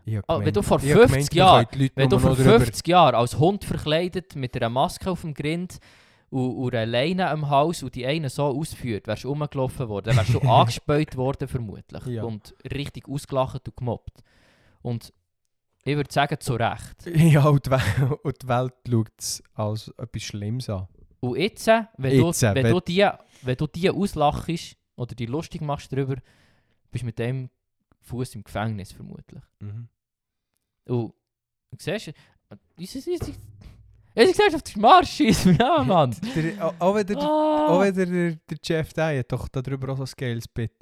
Ich hab Ah, wenn du vor ich hab 50 gemeint, wir Jahren- Wenn du nur vor noch drüber- 50 Jahren als Hund verkleidet mit einer Maske auf dem Grind und, und einer Leine am Hals und die einen so ausführt, wärst du rumgelaufen worden, dann wärst du <laughs> angespäut worden vermutlich Ja. und richtig ausgelacht und gemobbt. Und ich würde sagen, zu Recht. <laughs> Ja, und die, Wel- <laughs> und die Welt schaut es als etwas Schlimmes an. Und jetzt, wenn, Jetzt, du, äh, wenn, wenn- du die, wenn du die auslachst oder die lustig machst darüber, bist du mit dem Fuß im Gefängnis vermutlich. Mhm. Und du siehst, unsere unsere- unsere Gesellschaft ist Marsch, ja Mann. Der, auch- wenn der, Ah. Auch der, der Jeff Dye doch darüber auch so geiles Bit,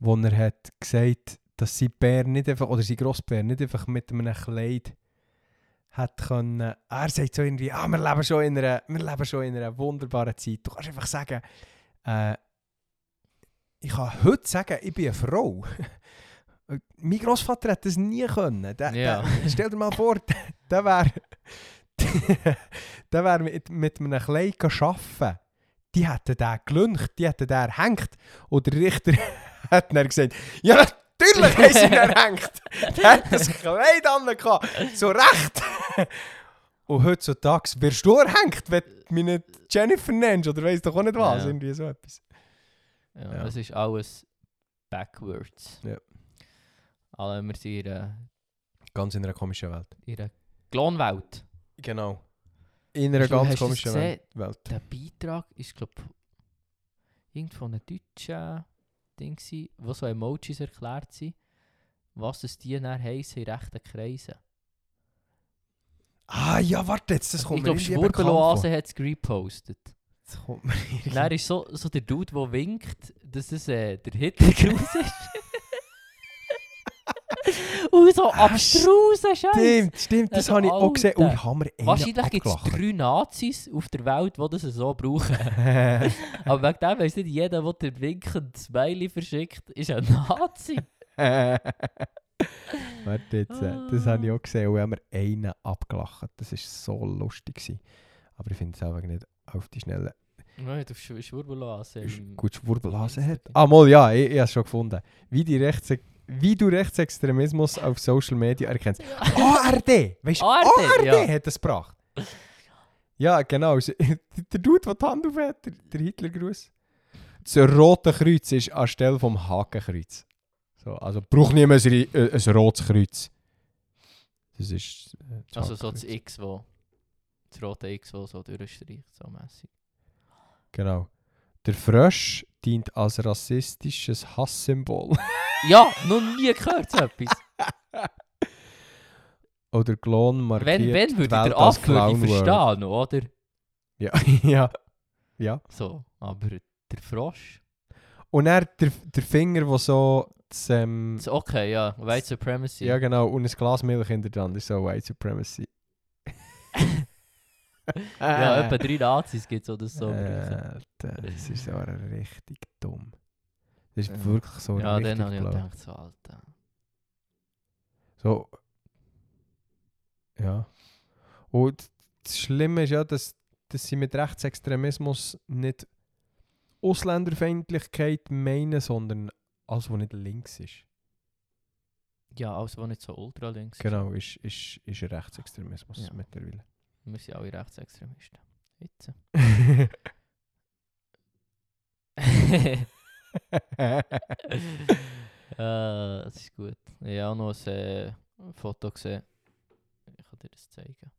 wo er hat gesagt, dass sein Bär nicht einfach, oder sein Grossbär nicht einfach mit einem Kleid hat können. Er sagt so irgendwie, ah, wir leben schon in einer, wir leben schon in einer wunderbaren Zeit. Du kannst einfach sagen, äh, ich kann heute sagen, ich bin eine Frau. <laughs> mein Grossvater hat das nie können. Der, Ja. der, <laughs> stell dir mal vor, der, wäre <laughs> der wär mit, mit einem Kleid arbeiten. Die hätten den gelüncht, die hätten den hängt. Und der Richter <laughs> hat dann gesagt, ja natürlich haben sie ihn erhängt. Der hat das Kleid an gehabt. So recht. Und heutzutage wirst du erhängt, wenn du mich nicht Jennifer nennst oder weiss doch auch nicht was. Ja. Irgendwie so etwas. Ja, Ja. Es ist alles backwards. Ja. Alle wir sind in einer Ganz in einer komischen Welt. in einer Klonwelt. Genau. In einer Hast du- ganz hast du komischen das Welt. Welt. Der Beitrag ist, glaube ich, irgend von einem deutschen Ding, gewesen, wo so Emojis erklärt sind, was es die dann heissen in rechten Kreisen. Ah ja, warte jetzt, das kommt ich mir glaube, irgendwie bekannt Schwurbeloase hat es gepostet. Das kommt mir irgendwie- Dann ist so, so der Dude, der winkt, dass es äh, der Hitlergruß ist. <laughs> Und so Ah, abstrusen Scheiß. Stimmt, stimmt, das Also, habe ich auch gesehen. Ui, haben wir einen Wahrscheinlich gibt es drei Nazis auf der Welt, die das so brauchen. <laughs> Aber wegen dem weiss nicht jeder, der den winkend Smiley verschickt, ist ein Nazi. <laughs> Warte jetzt, äh, das habe ich auch gesehen. Und haben wir einen abgelacht. Das war so lustig. Gewesen. Aber ich finde es einfach nicht auf die Schnelle. Nein, du Sch Schwurbelase. Ist im- gut Schwurbelhase hat. Ah, mal, ja, ich, ich habe es schon gefunden. Wie, die Rechts wie du Rechtsextremismus auf Social Media erkennst. ARD! Weißt du, ARD, ARD ja. hat es gebracht. Ja, genau. <laughs> Der Dude, der die Hand auf hat, der, der Hitlergruß. Das rote Kreuz ist anstelle vom Hakenkreuz. So, also braucht niemand ein, Ri- äh, ein rotes Kreuz. Das ist. Äh, das Also so das. X, wo das rote X, wo so durchstreicht, so mässig. Genau. Der Frösch dient als rassistisches Hasssymbol. <laughs> Ja, noch nie gehört so etwas. <laughs> Oder Klon markiert wenn, wenn würde der Affe würde ich verstehen, oder? Ja, <laughs> ja. ja. So, aber der Frosch... Und er der, der Finger, der so das, ähm, Das- Okay, ja, White Supremacy. ja genau, und ein Glas Milch hinter dran, ist so White Supremacy. <laughs> ja etwa drei Nazis gibt es oder so. Alter, das ist so richtig dumm. Das ist Ja. wirklich so ja, richtig dann habe ich blau. gedacht, so, Alter. So. Ja. Und das Schlimme ist ja, dass, dass sie mit Rechtsextremismus nicht Ausländerfeindlichkeit meinen, sondern alles, was nicht links ist. Ja, alles, was nicht so ultralinks ist. Genau, ist, ist, ist ein Rechtsextremismus Ja. mittlerweile. Wir sind alle Rechtsextremisten. Jetzt. <laughs> <laughs> <laughs> äh, das ist gut. Ich habe auch noch ein äh, Foto gesehen. Ich kann dir das zeigen.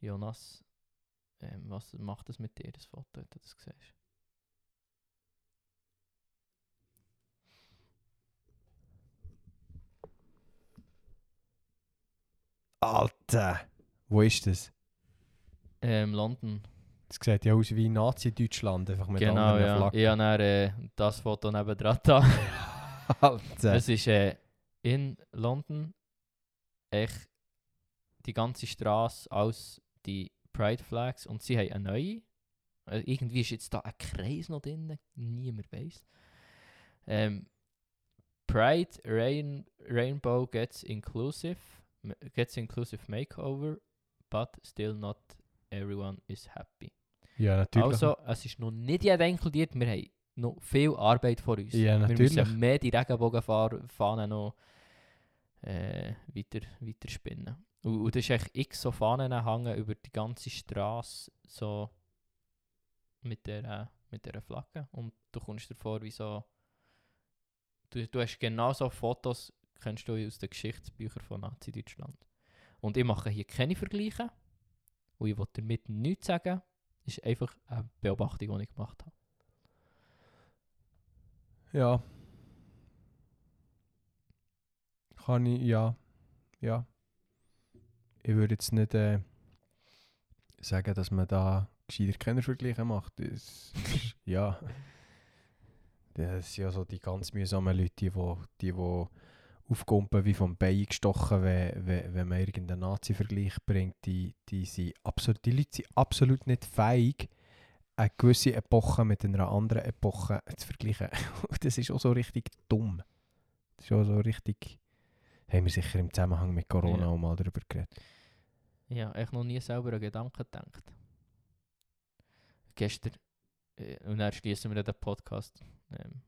Jonas, ähm, was macht das mit dir, das Foto, wenn du das siehst? Alter! Wo ist das? Ähm, London. Das sieht ja aus wie Nazi-Deutschland, einfach mit genau, anderen ja. Flaggen. Ich habe dann, äh, das Foto neben dran da. <laughs> Alter! Es ist äh, in London echt die ganze Straße aus die Pride Flags und sie haben eine neue. Äh, irgendwie ist jetzt da ein Kreis noch drin, niemand weiß. Ähm, Pride Rain, Rainbow gets inclusive, gets inclusive makeover, but still not everyone is happy. Ja, natürlich. Also, es ist noch nicht jeder inkludiert, wir haben noch viel Arbeit vor uns. Ja, Wir natürlich. müssen mehr die Regenbogenfahnen noch äh, weiter, weiter spinnen. Und, und da ist echt x so Fahnen hängen über die ganze Straße so mit der, äh, mit der Flagge. Und du kommst dir vor wie so... Du, du hast genau so Fotos, kennst du aus den Geschichtsbüchern von Nazi-Deutschland. Und ich mache hier keine Vergleiche. Und ich will damit nichts sagen. Das ist einfach eine Beobachtung, die ich gemacht habe. Ja. Kann ich, ja. Ja. Ich würde jetzt nicht äh, sagen, dass man da gescheiter Kennervergleiche macht. Das ist, <laughs> ja. Das sind ja so die ganz mühsamen Leute, die, die, die aufkumpen wie vom Bein gestochen, wenn, wenn, wenn man irgendeinen Nazi-Vergleich bringt. Die, die, sind absolut, die Leute sind absolut nicht fähig, eine gewisse Epoche mit einer anderen Epoche zu vergleichen. <laughs> Das ist auch so richtig dumm. Das ist auch so richtig... Haben wir sicher im Zusammenhang mit Corona Ja. auch mal darüber geredet. Ich habe echt noch nie selber an Gedanken gedacht. Gestern, äh, und dann schließen wir den Podcast. Ähm,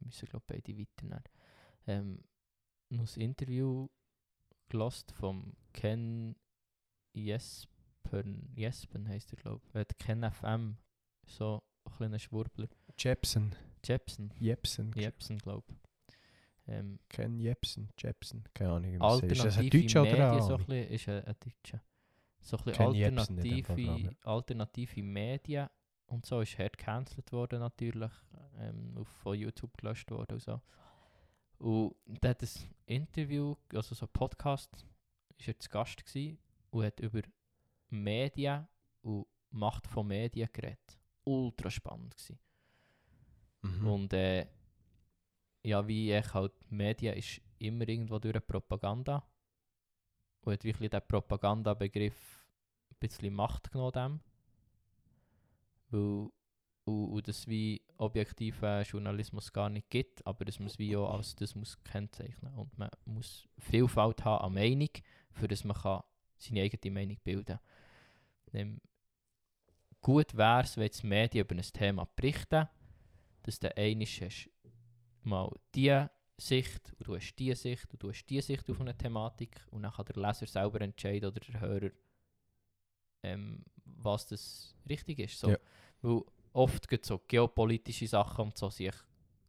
müssen, glaube ich, beide weiternehmen. Ähm, ein Interview gelost vom Ken Jespen, Jespen heisst er, glaube ich. Äh, Ken FM, so ein kleiner Schwurbler. Jepsen. Jepsen. Jepsen. Jepsen, glaube ich. Ähm, Ken Jebsen, Jebsen, keine Ahnung. sagt. Ist das ein alternative Deutscher oder ein so ein Ami? bisschen, ist ein, ein Deutscher. So ein alternative, alternative Medien und so ist hart gecancelt worden natürlich, ähm, auf, von YouTube gelöscht worden und so. Und der hat ein Interview, also so ein Podcast, ist er zu Gast gewesen und hat über Medien und Macht von Medien geredet. Ultra spannend gewesen. Mhm. Und äh, ja, wie ich halt, Medien ist immer irgendwo durch eine Propaganda. Und hat wirklich den Propagandabegriff ein bisschen Macht genommen dem. Weil, und, und das wie objektiven Journalismus gar nicht gibt, aber dass man es wie auch als das muss kennzeichnen Und man muss Vielfalt haben an Meinung, für das man kann seine eigene Meinung bilden kann. Gut wäre es, wenn die Medien über ein Thema berichten, dass du einmal hast, mal die Sicht und du hast die Sicht und du hast die Sicht auf eine Thematik und dann kann der Leser selber entscheiden oder der Hörer, ähm, was das richtig ist. So. Ja. Weil oft gibt so geopolitische Sachen und so sind echt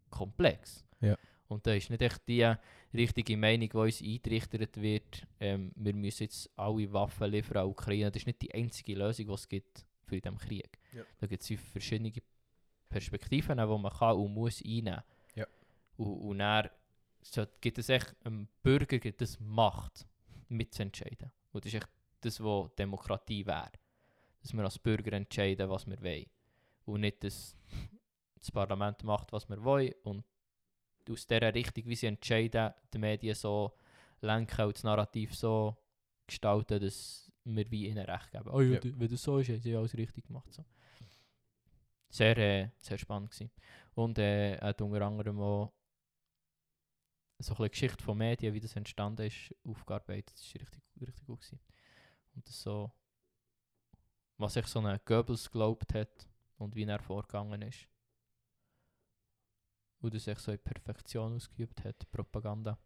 komplex. Ja. Und da ist nicht echt die richtige Meinung, die uns eintrichtert wird, ähm, wir müssen jetzt alle Waffen liefern an Ukraine. Das ist nicht die einzige Lösung, die es gibt für diesen Krieg. Ja. Da gibt es verschiedene Perspektiven, die man kann und muss einnehmen Ja. Und, und dann so, gibt es echt einem Bürger gibt es Macht, mitzuentscheiden. Und das ist echt das, was Demokratie wäre. Dass wir als Bürger entscheiden, was wir wollen. Und nicht, dass das Parlament macht, was wir wollen. Und aus dieser Richtung, wie sie entscheiden, die Medien so lenken und das Narrativ so gestalten, dass wir wie ihnen recht geben. Oh ja, Ja. wenn das so ist, haben sie alles richtig gemacht. So. Sehr, äh, sehr spannend gewesen. Und äh, hat unter anderem auch so ein bisschen Geschichte von Medien, wie das entstanden ist, aufgearbeitet. Das war richtig, richtig gut. Gewesen. Und das so, was sich so ein Goebbels geglaubt hat und wie er vorgegangen ist. Und das sich so in Perfektion ausgeübt hat, Propaganda.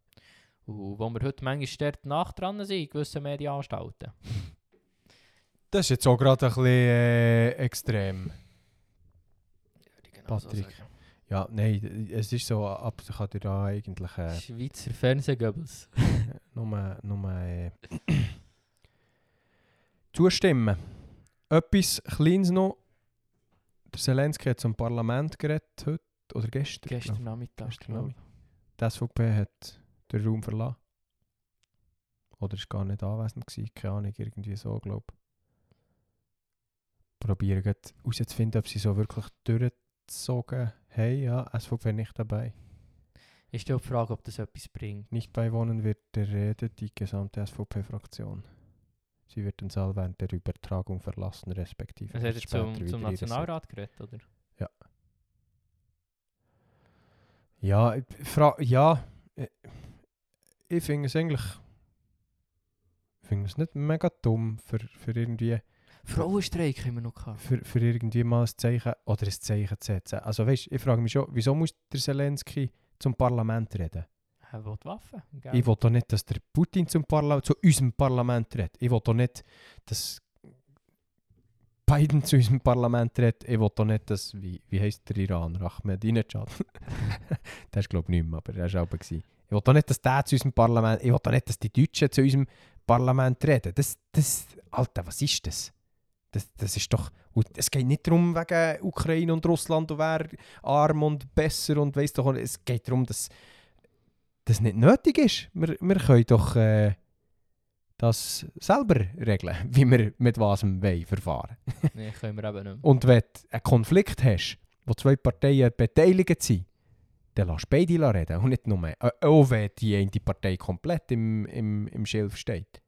Und wo wir heute manchmal dort nach dran sind, in gewissen Medienanstalten. <laughs> Das ist jetzt auch gerade ein bisschen äh, extrem. Genau so Patrick. sagen. Ja, nein, es ist so, ab, ich dir da eigentlich äh, Schweizer Fernsehgoebbels. <laughs> nur, nur äh, <clears throat> zustimmen. Etwas Kleines noch. Der Zelensky hat zum Parlament geredet heute, oder gestern. Gestern Nachmittag. Gestern ich. Die SVP hat den Raum verlassen. Oder ist gar nicht anwesend gewesen, keine Ahnung, irgendwie so, glaube ich. Probieren herauszufinden, ob sie so wirklich durchgezogen haben. Ja, SVP nicht dabei. Ist die Frage, ob das etwas bringt. Nicht beiwohnen wird der Rede die gesamte SVP-Fraktion. Sie wird den Saal während der Übertragung verlassen, respektive. Es hat jetzt zum, zum Nationalrat geredet, oder? Ja, ich fra ja, ich, ich finde es eigentlich. Ich finde es nicht mega dumm für, für irgendwie Frauenstreik haben wir noch gehabt. für, für irgendwie mal ein Zeichen oder ein Zeichen zu setzen. Also weißt, ich frage mich schon, wieso muss der Zelensky zum Parlament reden? Er will Waffen. Gell? Ich will doch nicht, dass der Putin zum Parlament, zu unserem Parlament redet. Ich will doch nicht, dass Biden zu unserem Parlament redet. Ich will doch nicht, dass, wie, wie heisst der Iraner, Ahmadinejad? <laughs> der ist glaube ich nicht mehr, aber er war auch. Ich will doch nicht, dass der zu unserem Parlament, ich will doch nicht, dass die Deutschen zu unserem Parlament reden. Das, das, Alter, was ist das? Das, das ist doch, es geht nicht darum wegen Ukraine und Russland wer arm und besser und weiss doch, es geht darum, dass das nicht nötig ist. Wir, wir können doch äh, das selber regeln, <laughs> wie wir mit was wir verfahren. <laughs> Nein, können wir eben nicht mehr. Und wenn du einen Konflikt hast, wo zwei Parteien beteiligt sind, dann lass beide reden und nicht nur, äh, auch wenn die eine Partei komplett im, im, im Schilf steht.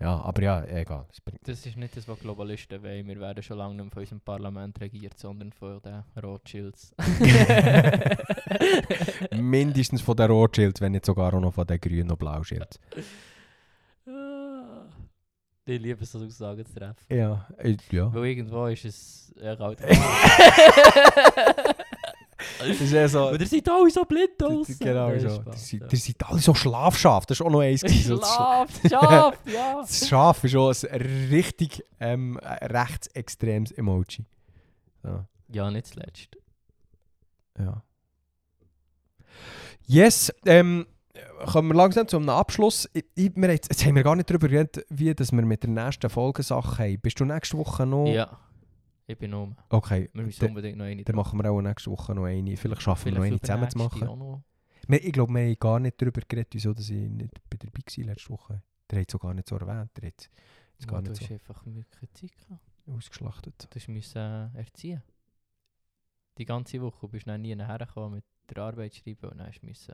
Ja, aber ja, egal. Das ist nicht das, was Globalisten wollen. Wir werden schon lange nicht mehr von unserem Parlament regiert, sondern von den Rothschilds. <laughs> Mindestens von den Rothschilds, wenn nicht sogar auch noch von den Grünen und Blauschilds. Ah. ich liebe es, so Aussagen zu treffen. Ja, äh, ja. Weil irgendwo ist es äh, <laughs> halt. Das ist ja so... Ihr seid alle so blind aus. Genau so. Sind, ja. sind alle so Schlafschaf. Das ist auch noch eins. gewesen, so das Schla- Schlaf, Schaf, <laughs> ja. Das Schaf ist auch ein richtig ähm, rechtsextremes Emoji. So, Ja, nicht zuletzt. ja. Yes, ähm, kommen wir langsam zu einem Abschluss. Ich, ich, wir, jetzt, jetzt haben wir gar nicht darüber geredet, wie dass wir mit der nächsten Folge Sachen haben. Bist du nächste Woche noch? Ja, ich bin um. Okay, Wir müssen Dann- unbedingt noch eine dann machen wir auch nächste Woche noch eine. Vielleicht schaffen wir noch eine zusammen zu machen. ich glaube, wir haben gar nicht darüber geredet, wieso dass ich nicht bei dabei war letzte Woche. Der hat es auch gar nicht so erwähnt. Der hat es gar Ja, du nicht hast so einfach keine Zeit gehabt. ausgeschlachtet. Du musst äh, erziehen. Die ganze Woche. Du bist dann nie hergekommen mit der Arbeit schreiben und dann hast du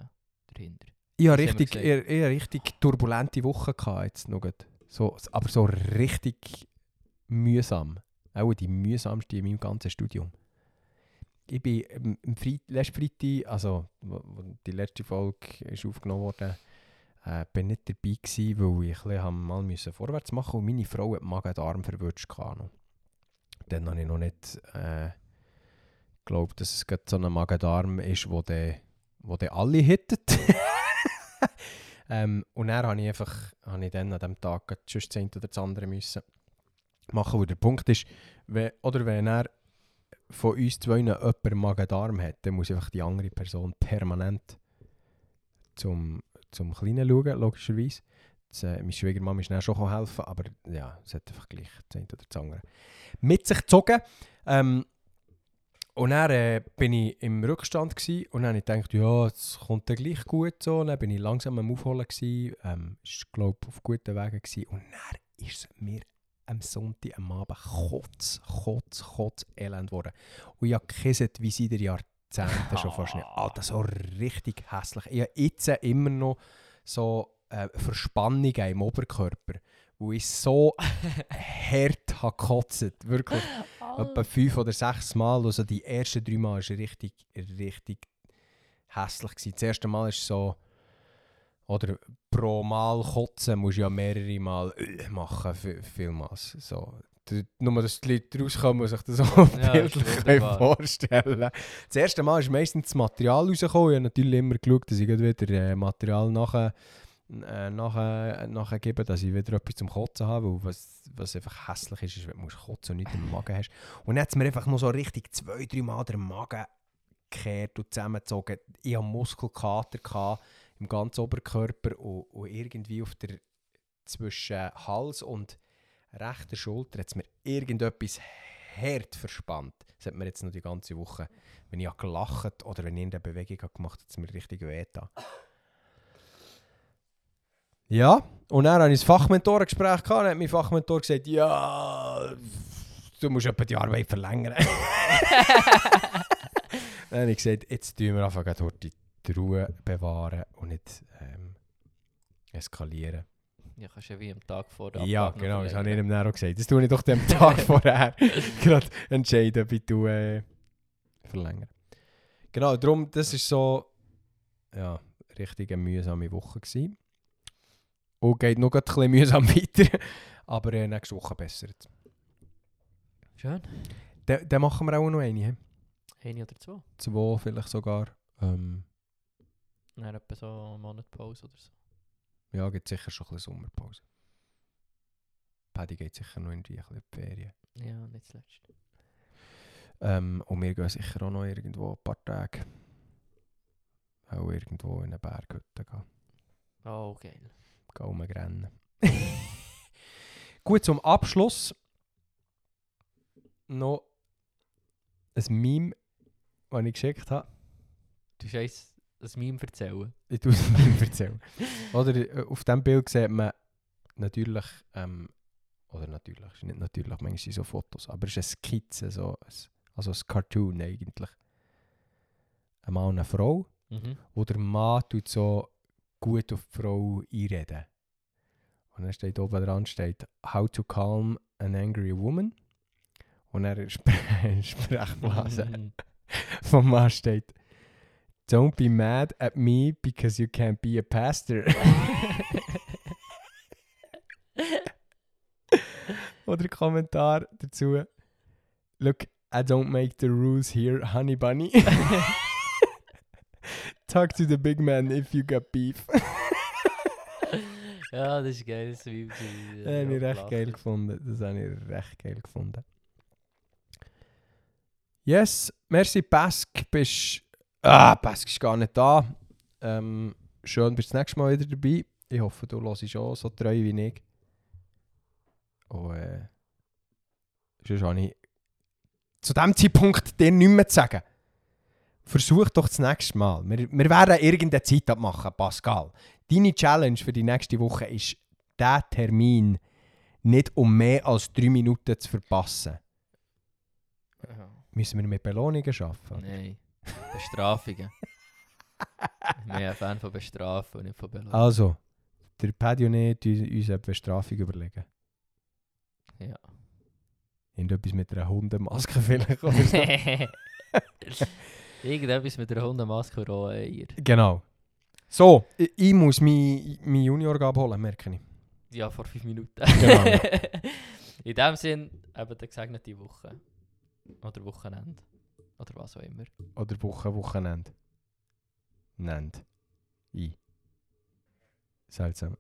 dahinter. Ich habe richtig, ich, ich habe richtig turbulente Wochen gehabt jetzt noch. So, aber so richtig mühsam. Auch die mühsamste in meinem ganzen Studium. Ich bin am am Freit letzten Freitag, also die letzte Folge ist aufgenommen wurde, äh, bin nicht dabei gewesen, weil ich ein mal müssen vorwärts machen und meine Frau hat Magen-Darm verwünscht. Dann habe ich noch nicht äh, geglaubt, dass es so ein Magen-Darm ist, wo der wo der alle hittet. <laughs> ähm, und dann habe ich einfach, habe ich dann an diesem Tag sonst das eine oder das andere müssen machen. Weil der Punkt ist, wenn, oder wenn er von uns zwei jemand Magen-Darm hat, dann muss einfach die andere Person permanent zum, zum Kleinen schauen, logischerweise. Das, äh, meine Schwiegermama ist dann schon helfen, aber ja, es hat einfach gleich das eine oder das andere mit sich gezogen. Ähm, und dann äh, bin ich im Rückstand gsi und dann habe ich gedacht, ja, es kommt dann gleich gut so. Dann bin ich langsam am Aufholen gsi, ähm, ist glaube auf guten Wegen gsi. Und dann ist es mir am Sonntag am Abend kotz, kotz, kotz elend geworden. Und ich habe gesehen, wie seit Jahrzehnten schon fast nicht. Alter, so richtig hässlich. Ich habe jetzt immer noch so äh, Verspannungen im Oberkörper, wo ich so <laughs> hart habe gekotzt. Wirklich etwa fünf oder sechs Mal. Also die ersten drei Mal war richtig, richtig hässlich. Gewesen. Das erste Mal ist so, oder pro Mal kotzen musst du ja mehrere Mal äh, machen, vi- vielmals. So. Nur, dass die Leute rauskommen und sich das so Ja, bildlich vorstellen Das erste Mal ist meistens das Material rausgekommen. Ich habe natürlich immer geschaut, dass ich wieder äh, Material nachher, äh, nachher, nachher gebe, dass ich wieder etwas zum Kotzen habe. Weil was, was einfach hässlich ist, ist, wenn du kotzen und nicht im Magen hast. Und dann hat es mir einfach noch so richtig zwei, drei Mal den Magen gekehrt und zusammengezogen. Ich hatte Muskelkater gehabt, im ganzen Oberkörper und, und irgendwie auf der zwischen Hals und rechter Schulter hat mir irgendetwas hart verspannt. Das hat mir jetzt noch die ganze Woche, wenn ich gelacht oder wenn ich irgendeine Bewegung habe gemacht habe, hat es mir richtig weh. Ja, und dann hatte ich ein Fachmentorengespräch gehabt und hat mein Fachmentor gesagt, ja, du musst etwa die Arbeit verlängern. <laughs> dann habe ich gesagt, jetzt tun wir einfach heute die Ruhe bewahren und nicht ähm, eskalieren. Ja, kannst ja wie am Tag vor der Ja, genau, das habe ich verlängern. ihm auch gesagt. Das tue ich doch dem <laughs> Tag vorher <laughs> gerade entscheiden, ob ich du, äh, verlängere. Genau, darum, das ist so, ja, richtig eine mühsame Woche gewesen. Und geht noch ein bisschen mühsam <laughs> weiter, aber äh, nächste Woche besser. Schön. Dann machen wir auch noch eine? Eine oder zwei. zwei vielleicht sogar. Ähm, Dann etwa so einen Monat Pause oder so. ja, gibt sicher schon ein bisschen Sommerpause. Paddy geht sicher noch irgendwie ein bisschen in die Ferien. Ja, nicht zuletzt. Ähm, und wir gehen sicher auch noch irgendwo ein paar Tage. Auch irgendwo in eine Berghütte gehen. Oh, geil. Gehen rumrennen. <laughs> Gut, zum Abschluss noch ein Meme, das ich geschickt habe. Du hast ein Meme erzählen. Ich tue es <laughs> Meme erzählen. Oder äh, auf diesem Bild sieht man natürlich, ähm, oder natürlich, ist nicht natürlich, manchmal sind so Fotos, aber es ist eine Skizze, so, also ein Cartoon eigentlich. Ein Mann und eine Frau. Mhm. wo der Mann tut so gut auf die Frau einreden. Und dann steht oben dran steht How to calm an angry woman. Und er <laughs> Spre Sprechblase Mhm. vom Mann steht Don't be mad at me because you can't be a pastor. <laughs> Oder Kommentar dazu Look, I don't make the rules here, honey bunny. <laughs> Talk to the big man if you got beef. <laughs> ja, das ist geil. Das gewesen. Das habe ich recht geil gefunden. Das habe ich recht geil gefunden. Yes, merci Pesk. Bist. Ah, Pesk ist gar nicht da. Ähm, schön, bist du das nächste Mal wieder dabei. Ich hoffe, du hörst auch so treu wie ich. Und äh, sonst habe ich zu diesem Zeitpunkt dir nichts mehr zu sagen. Versuch doch das nächste Mal. Wir, wir werden irgendeine Zeit abmachen, Pascal. Deine Challenge für die nächste Woche ist, diesen Termin nicht um mehr als drei Minuten zu verpassen. Ja. Müssen wir mit Belohnungen arbeiten? Nein. Bestrafungen. ich bin ein Fan von Bestrafen und nicht von Belohnung. Also, der Paddy und ich uns eine Bestrafung überlegen. Ja. Irgendetwas mit einer Hundemaske vielleicht oder so. <laughs> Irgendetwas mit einer Hundemaske und rohen Eier. Genau. So, ich, ich muss meinen mein Junior abholen, merke ich. Ja, vor fünf Minuten. Genau. <laughs> In dem Sinn, eben der gesegnete Woche. Oder Wochenende. Oder was auch immer. Oder Woche, Wochenende. Nennt. I. Seltsam.